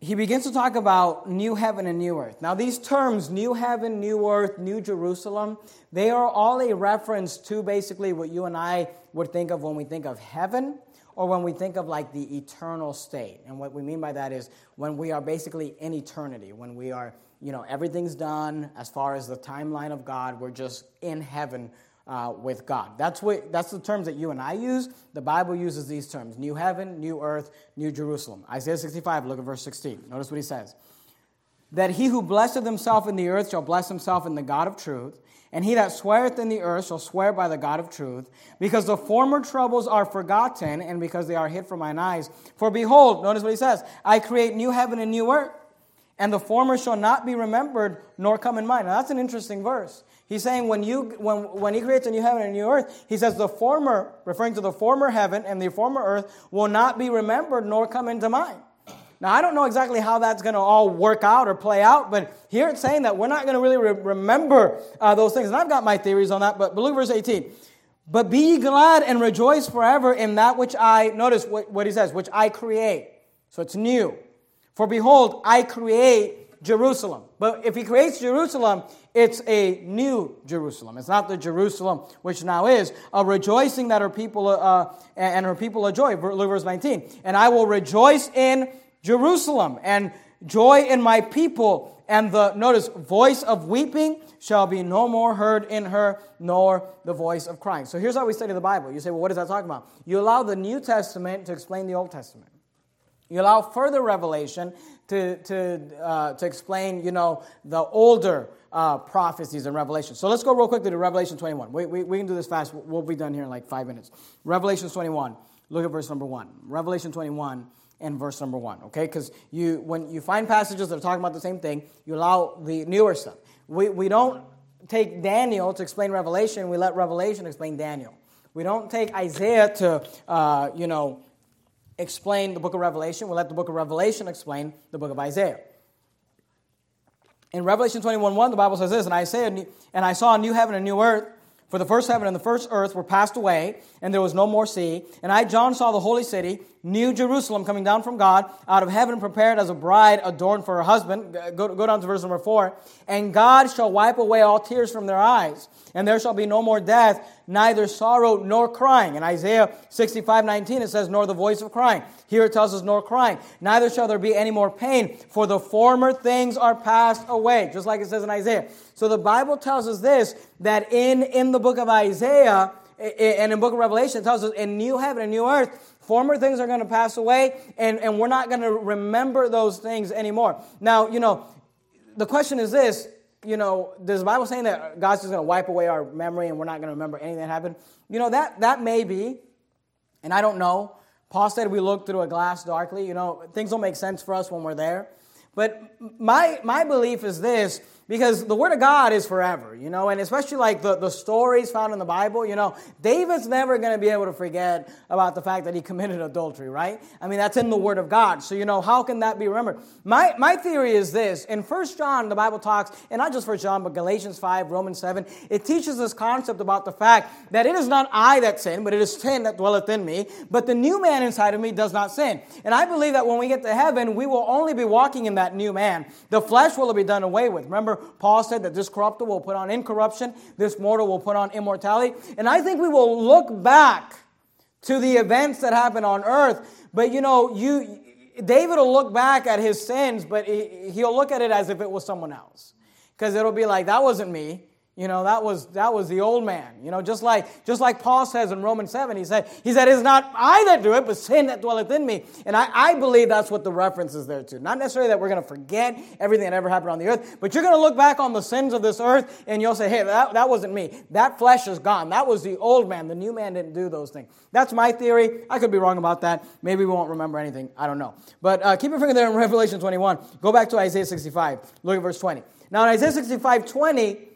He begins to talk about new heaven and new earth. Now, these terms, new heaven, new earth, new Jerusalem, they are all a reference to basically what you and I would think of when we think of heaven or when we think of like the eternal state. And what we mean by that is when we are basically in eternity, when we are you know, everything's done as far as the timeline of God. We're just in heaven uh, with God. That's, what, that's the terms that you and I use. The Bible uses these terms new heaven, new earth, new Jerusalem. Isaiah 65, look at verse 16. Notice what he says. That he who blesseth himself in the earth shall bless himself in the God of truth, and he that sweareth in the earth shall swear by the God of truth, because the former troubles are forgotten, and because they are hid from mine eyes. For behold, notice what he says I create new heaven and new earth and the former shall not be remembered nor come in mind. Now that's an interesting verse. He's saying when, you, when, when he creates a new heaven and a new earth, he says the former, referring to the former heaven and the former earth, will not be remembered nor come into mind. Now, I don't know exactly how that's going to all work out or play out, but here it's saying that we're not going to really re- remember uh, those things. And I've got my theories on that, but, but look verse 18. But be glad and rejoice forever in that which I, notice what, what he says, which I create. So it's new. For behold, I create Jerusalem. But if he creates Jerusalem, it's a new Jerusalem. It's not the Jerusalem which now is, a rejoicing that her people uh, and her people are joy. Verse 19. And I will rejoice in Jerusalem and joy in my people. And the, notice, voice of weeping shall be no more heard in her, nor the voice of crying. So here's how we study the Bible. You say, well, what is that talking about? You allow the New Testament to explain the Old Testament. You allow further revelation to, to, uh, to explain, you know, the older uh, prophecies and Revelation. So let's go real quickly to Revelation 21. We, we, we can do this fast. We'll be done here in like five minutes. Revelation 21. Look at verse number 1. Revelation 21 and verse number 1, okay? Because you, when you find passages that are talking about the same thing, you allow the newer stuff. We, we don't take Daniel to explain Revelation. We let Revelation explain Daniel. We don't take Isaiah to, uh, you know, explain the book of Revelation. We'll let the book of Revelation explain the book of Isaiah. In Revelation 21 1, the Bible says this, and I, say, and I saw a new heaven and a new earth, for the first heaven and the first earth were passed away, and there was no more sea. And I, John, saw the holy city, New Jerusalem, coming down from God, out of heaven, prepared as a bride adorned for her husband. Uh, go, go down to verse number four. And God shall wipe away all tears from their eyes, and there shall be no more death, neither sorrow nor crying. In Isaiah 65 19, it says, Nor the voice of crying. Here it tells us, Nor crying. Neither shall there be any more pain, for the former things are passed away, just like it says in Isaiah. So the Bible tells us this that in, in the book of Isaiah and in book of Revelation, it tells us in new heaven and new earth, former things are going to pass away, and, and we're not going to remember those things anymore. Now, you know, the question is this you know, does the Bible saying that God's just going to wipe away our memory and we're not going to remember anything that happened? You know, that, that may be, and I don't know Paul said we look through a glass darkly. You know, things don't make sense for us when we're there. But my, my belief is this because the word of God is forever, you know, and especially like the, the stories found in the Bible, you know, David's never going to be able to forget about the fact that he [LAUGHS] committed adultery, right? I mean, that's in the word of God. So, you know, how can that be remembered? My, my theory is this. In First John, the Bible talks, and not just First John, but Galatians 5, Romans 7, it teaches this concept about the fact that it is not I that sin, but it is sin that dwelleth in me, but the new man inside of me does not sin. And I believe that when we get to heaven, we will only be walking in that new man. The flesh will be done away with. Remember, Paul said that this corruptible will put on incorruption, this mortal will put on immortality. And I think we will look back to the events that happened on earth. But you know, you David will look back at his sins, but he, he'll look at it as if it was someone else. Because it'll be like, that wasn't me. You know, that was that was the old man. You know, just like just like Paul says in Romans 7, he said, he said, It's not I that do it, but sin that dwelleth in me. And I, I believe that's what the reference is there to. Not necessarily that we're gonna forget everything that ever happened on the earth, but you're gonna look back on the sins of this earth and you'll say, Hey, that, that wasn't me. That flesh is gone. That was the old man. The new man didn't do those things. That's my theory. I could be wrong about that. Maybe we won't remember anything. I don't know. But uh, keep your finger there in [LAUGHS] Revelation 21. Go back to Isaiah 65. Look at verse 20. Now in Isaiah 65, 20,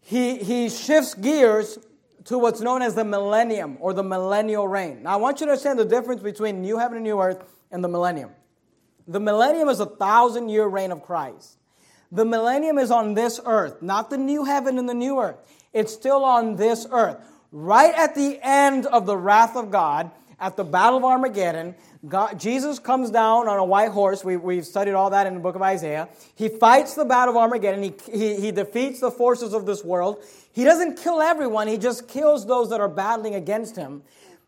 he, he shifts gears to what's known as the millennium or the millennial reign. Now, I want you to understand the difference between new heaven and new earth and the millennium. The millennium is a thousand year reign of Christ. The millennium is on this earth, not the new heaven and the new earth. It's still on this earth. Right at the end of the wrath of God, at the Battle of Armageddon, God, Jesus comes down on a white horse. We, we've studied all that in the book of Isaiah. He fights the battle of Armageddon. He, he, he defeats the forces of this world. He doesn't kill everyone, he just kills those that are battling against him.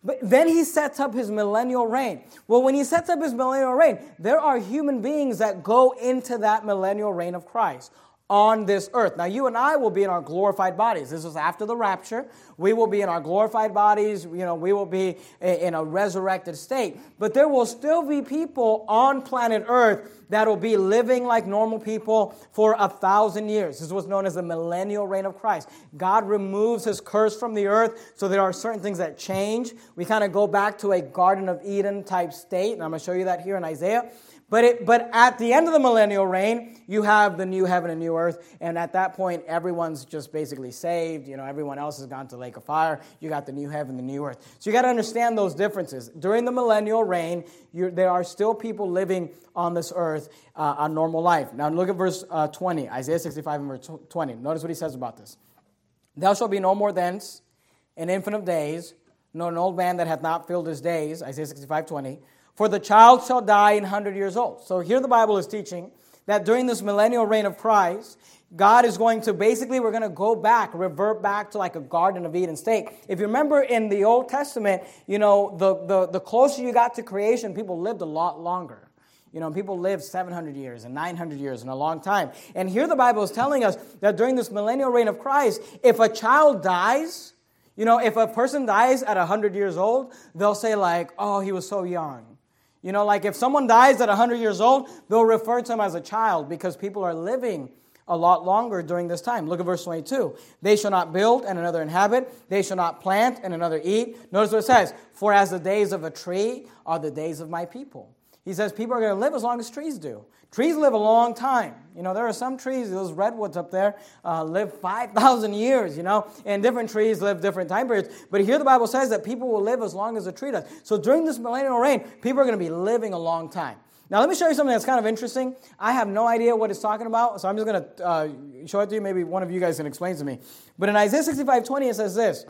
But then he sets up his millennial reign. Well, when he sets up his millennial reign, there are human beings that go into that millennial reign of Christ on this earth. Now, you and I will be in our glorified bodies. This is after the rapture. We will be in our glorified bodies. You know, we will be in a resurrected state. But there will still be people on planet earth that will be living like normal people for a thousand years. This is what's known as the millennial reign of Christ. God removes his curse from the earth, so there are certain things that change. We kind of go back to a Garden of Eden type state, and I'm going to show you that here in Isaiah. But, it, but at the end of the millennial reign, you have the new heaven and new earth. And at that point, everyone's just basically saved. You know, everyone else has gone to lake of fire. You got the new heaven, the new earth. So you got to understand those differences. During the millennial reign, there are still people living on this earth uh, a normal life. Now look at verse uh, 20, Isaiah 65 and verse 20. Notice what he says about this. Thou shalt be no more thence an infant of days, nor an old man that hath not filled his days, Isaiah 65, 20. For the child shall die in 100 years old. So here the Bible is teaching that during this millennial reign of Christ, God is going to basically, we're going to go back, revert back to like a Garden of Eden state. If you remember in the Old Testament, you know, the, the, the closer you got to creation, people lived a lot longer. You know, people lived 700 years and 900 years and a long time. And here the Bible is telling us that during this millennial reign of Christ, if a child dies, you know, if a person dies at 100 years old, they'll say, like, oh, he was so young. You know, like if someone dies at 100 years old, they'll refer to him as a child because people are living a lot longer during this time. Look at verse 22. They shall not build and another inhabit. They shall not plant and another eat. Notice what it says. For as the days of a tree are the days of my people. He says people are going to live as long as trees do. Trees live a long time. You know, there are some trees, those redwoods up there, uh, live 5,000 years, you know, and different trees live different time periods. But here the Bible says that people will live as long as a tree does. So during this millennial reign, people are going to be living a long time. Now, let me show you something that's kind of interesting. I have no idea what it's talking about, so I'm just going to uh, show it to you. Maybe one of you guys can explain to me. But in Isaiah 65 20, it says this.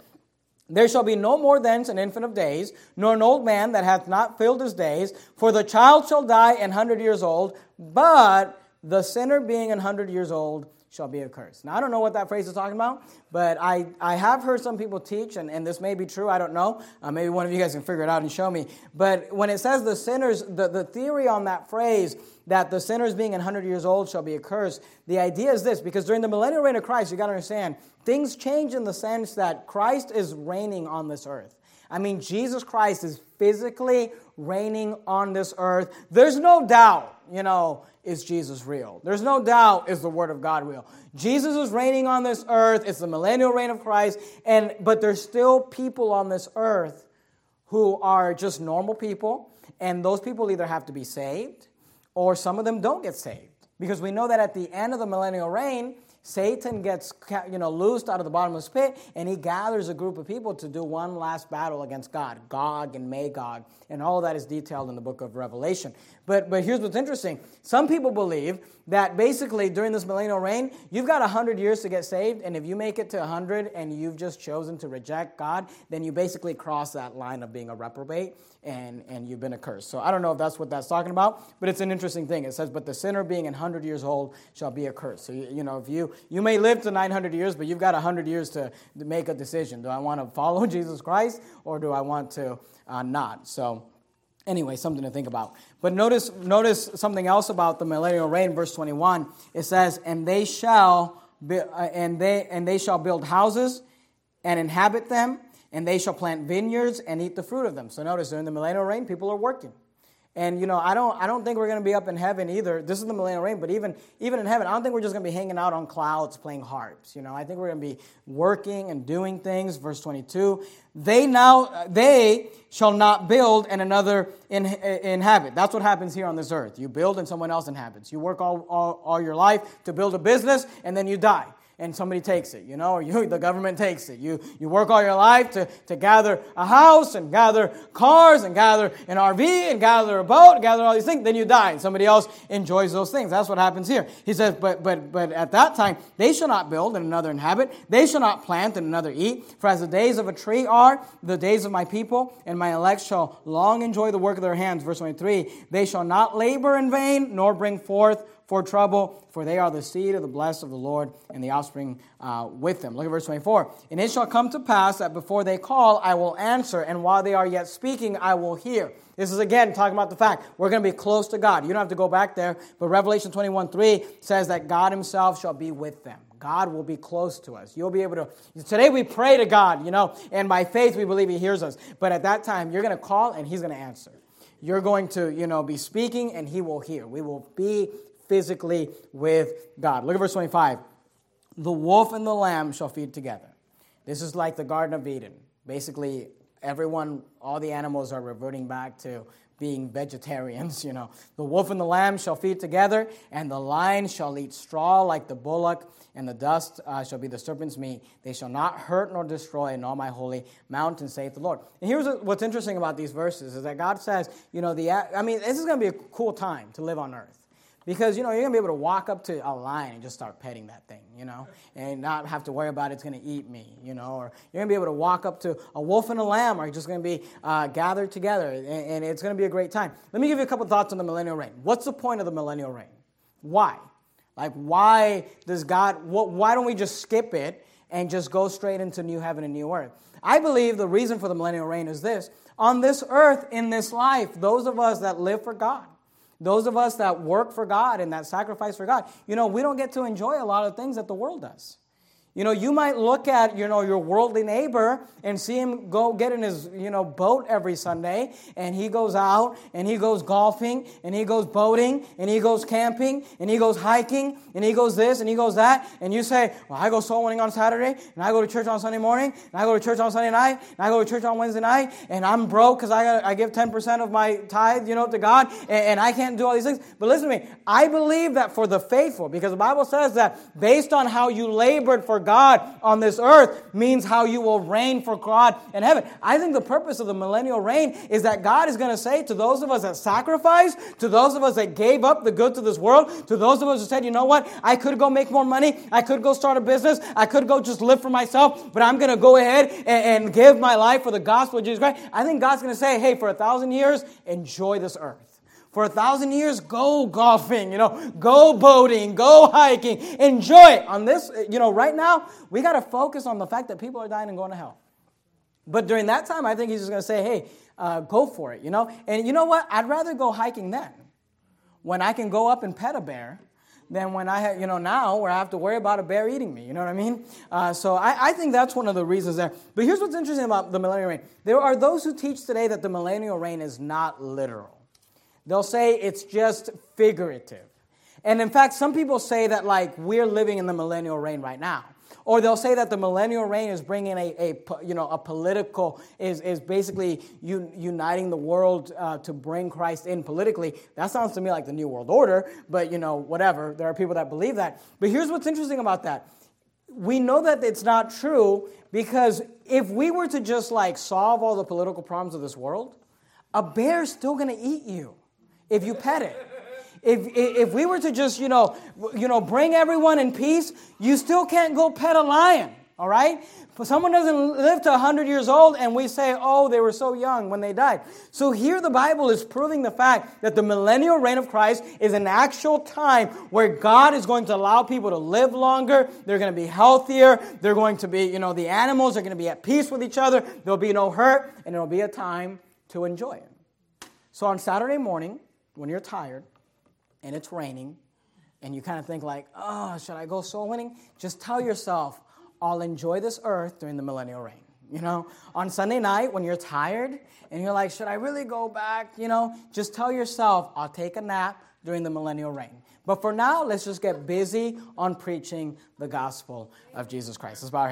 There shall be no more thence an infant of days, nor an old man that hath not filled his days, for the child shall die an hundred years old, but the sinner being an hundred years old shall be accursed. Now, I don't know what that phrase is talking about, but I, I have heard some people teach, and, and this may be true, I don't know. Uh, maybe one of you guys can figure it out and show me. But when it says the sinners, the, the theory on that phrase, that the sinners being 100 years old shall be accursed, the idea is this, because during the millennial reign of Christ, you got to understand, things change in the sense that Christ is reigning on this earth. I mean, Jesus Christ is physically reigning on this earth. There's no doubt, you know, is Jesus real? There's no doubt is the word of God real. Jesus is reigning on this earth. It's the millennial reign of Christ, and but there's still people on this earth who are just normal people, and those people either have to be saved or some of them don't get saved. Because we know that at the end of the millennial reign, Satan gets you know loosed out of the bottomless pit, and he gathers a group of people to do one last battle against God, Gog and Magog, and all that is detailed in the book of Revelation. But but here's what's interesting: some people believe that basically during this millennial reign, you've got hundred years to get saved, and if you make it to hundred and you've just chosen to reject God, then you basically cross that line of being a reprobate, and and you've been accursed. So I don't know if that's what that's talking about, but it's an interesting thing. It says, "But the sinner being an hundred years old shall be accursed." So you, you know if you you may live to 900 years, but you've got 100 years to, to make a decision. Do I want to follow [LAUGHS] Jesus Christ or do I want to uh, not? So, anyway, something to think about. But notice, notice something else about the millennial reign, verse 21. It says, "And they shall be, uh, and they and they shall build houses and inhabit them." And they shall plant vineyards and eat the fruit of them. So notice during the millennial reign, people are working. And you know, I don't, I don't think we're going to be up in heaven either. This is the millennial reign, but even, even in heaven, I don't think we're just going to be hanging out on clouds playing harps. You know, I think we're going to be working and doing things. Verse 22, they now, they shall not build and another in, inhabit. That's what happens here on this earth. You build and someone else inhabits. You work all, all, all your life to build a business and then you die and somebody takes it, you know, or you, [LAUGHS] the government takes it. You, you work all your life to, to gather a house and gather cars and gather an RV and gather a boat, and gather all these things, then you die and somebody else enjoys those things. That's what happens here. He says, but, but, but at that time, they shall not build and another inhabit. They shall not plant and another eat. For as the days of a tree are, the days of my people, and my elect shall long enjoy the work of their hands. Verse 23, they shall not labor in vain, nor bring forth for trouble, for they are the seed of the blessed of the Lord and the offspring uh, with them. Look at verse 24. And it shall come to pass that before they call, I will answer, and while they are yet speaking, I will hear. This is again talking about the fact we're going to be close to God. You don't have to go back there, but Revelation 21 3 says that God Himself shall be with them. God will be close to us. You'll be able to. Today we pray to God, you know, and by faith we believe He hears us. But at that time, you're going to call and He's going to answer. You're going to, you know, be speaking and He will hear. We will be physically with God. Look at verse 25. The wolf and the lamb shall feed together. This is like the Garden of Eden. Basically, everyone, all the animals are reverting back to being vegetarians, [LAUGHS] you know. The wolf and the lamb shall feed together, and the lion shall eat straw like the bullock, and the dust uh, shall be the serpent's meat. They shall not hurt nor destroy in all my holy mountain, saith the Lord. And here's what's interesting about these verses is that God says, you know, the I mean, this is going to be a cool time to live on earth. Because, you know, you're to be able to walk up to a lion and just start petting that thing, you know, and not have to worry about it's to eat me, you know, or you're to be able to walk up to a wolf and a lamb are just to be uh, gathered together, and, and it's to be a great time. Let me give you a couple thoughts on the millennial reign. What's the point of the millennial reign? Why? Like, why does God, what, why don't we just skip it and just go straight into new heaven and new earth? I believe the reason for the millennial reign is this. On this earth, in this life, those of us that live for God, those of us that work for God and that sacrifice for God, you know, we don't get to enjoy a lot of things that the world does. You know, you might look at, you know, your worldly neighbor and see him go get in his, you know, boat every Sunday and he goes out and he goes golfing and he goes boating and he goes camping and he goes hiking and he goes this and he goes that and you say, "Well, I go soul winning on Saturday and I go to church on Sunday morning and I go to church on Sunday night and I go to church on Wednesday night and I'm broke cuz I I give 10% of my tithe, you know, to God and, and I can't do all these things." But listen to me. I believe that for the faithful because the Bible says that based on how you labored for God on this earth means how you will reign for God in heaven. I think the purpose of the millennial reign is that God is going to say to those of us that sacrificed, to those of us that gave up the goods of this world, to those of us who said, you know what, I could go make more money, I could go start a business, I could go just live for myself, but I'm going to go ahead and, and give my life for the gospel of Jesus Christ. I think God's going to say, hey, for a thousand years, enjoy this earth. For a thousand years, go golfing, you know, go boating, go hiking, enjoy it. On this, you know, right now, we got to focus on the fact that people are dying and going to hell. But during that time, I think he's just going to say, hey, uh, go for it, you know? And you know what? I'd rather go hiking then when I can go up and pet a bear than when I have, you know, now where I have to worry about a bear eating me. You know what I mean? Uh, so I, I, think that's one of the reasons there. But here's what's interesting about the millennial reign there are those who teach today that the millennial reign is not literal. They'll say it's just figurative. And in fact, some people say that like we're living in the millennial reign right now. Or they'll say that the millennial reign is bringing a, a you know, a political, is, is basically un, uniting the world uh, to bring Christ in politically. That sounds to me like the New World Order, but, you know, whatever. There are people that believe that. But here's what's interesting about that. We know that it's not true because if we were to just like solve all the political problems of this world, a bear's still going to eat you if you pet it. If, if we were to just, you know, you know, bring everyone in peace, you still can't go pet a lion, all right? If someone doesn't live to 100 years old and we say, oh, they were so young when they died. So here the Bible is proving the fact that the millennial reign of Christ is an actual time where God is going to allow people to live longer. They're going to be healthier. They're going to be, you know, the animals are going to be at peace with each other. There'll be no hurt and it'll be a time to enjoy it. So on Saturday morning, when you're tired, and it's raining and you kind of think like, oh, should I go soul winning? Just tell yourself, I'll enjoy this earth during the millennial reign. You know, on Sunday night when you're tired and you're like, should I really go back? You know, just tell yourself, I'll take a nap during the millennial reign. But for now, let's just get busy on preaching the gospel of Jesus Christ. Let's bow our heads.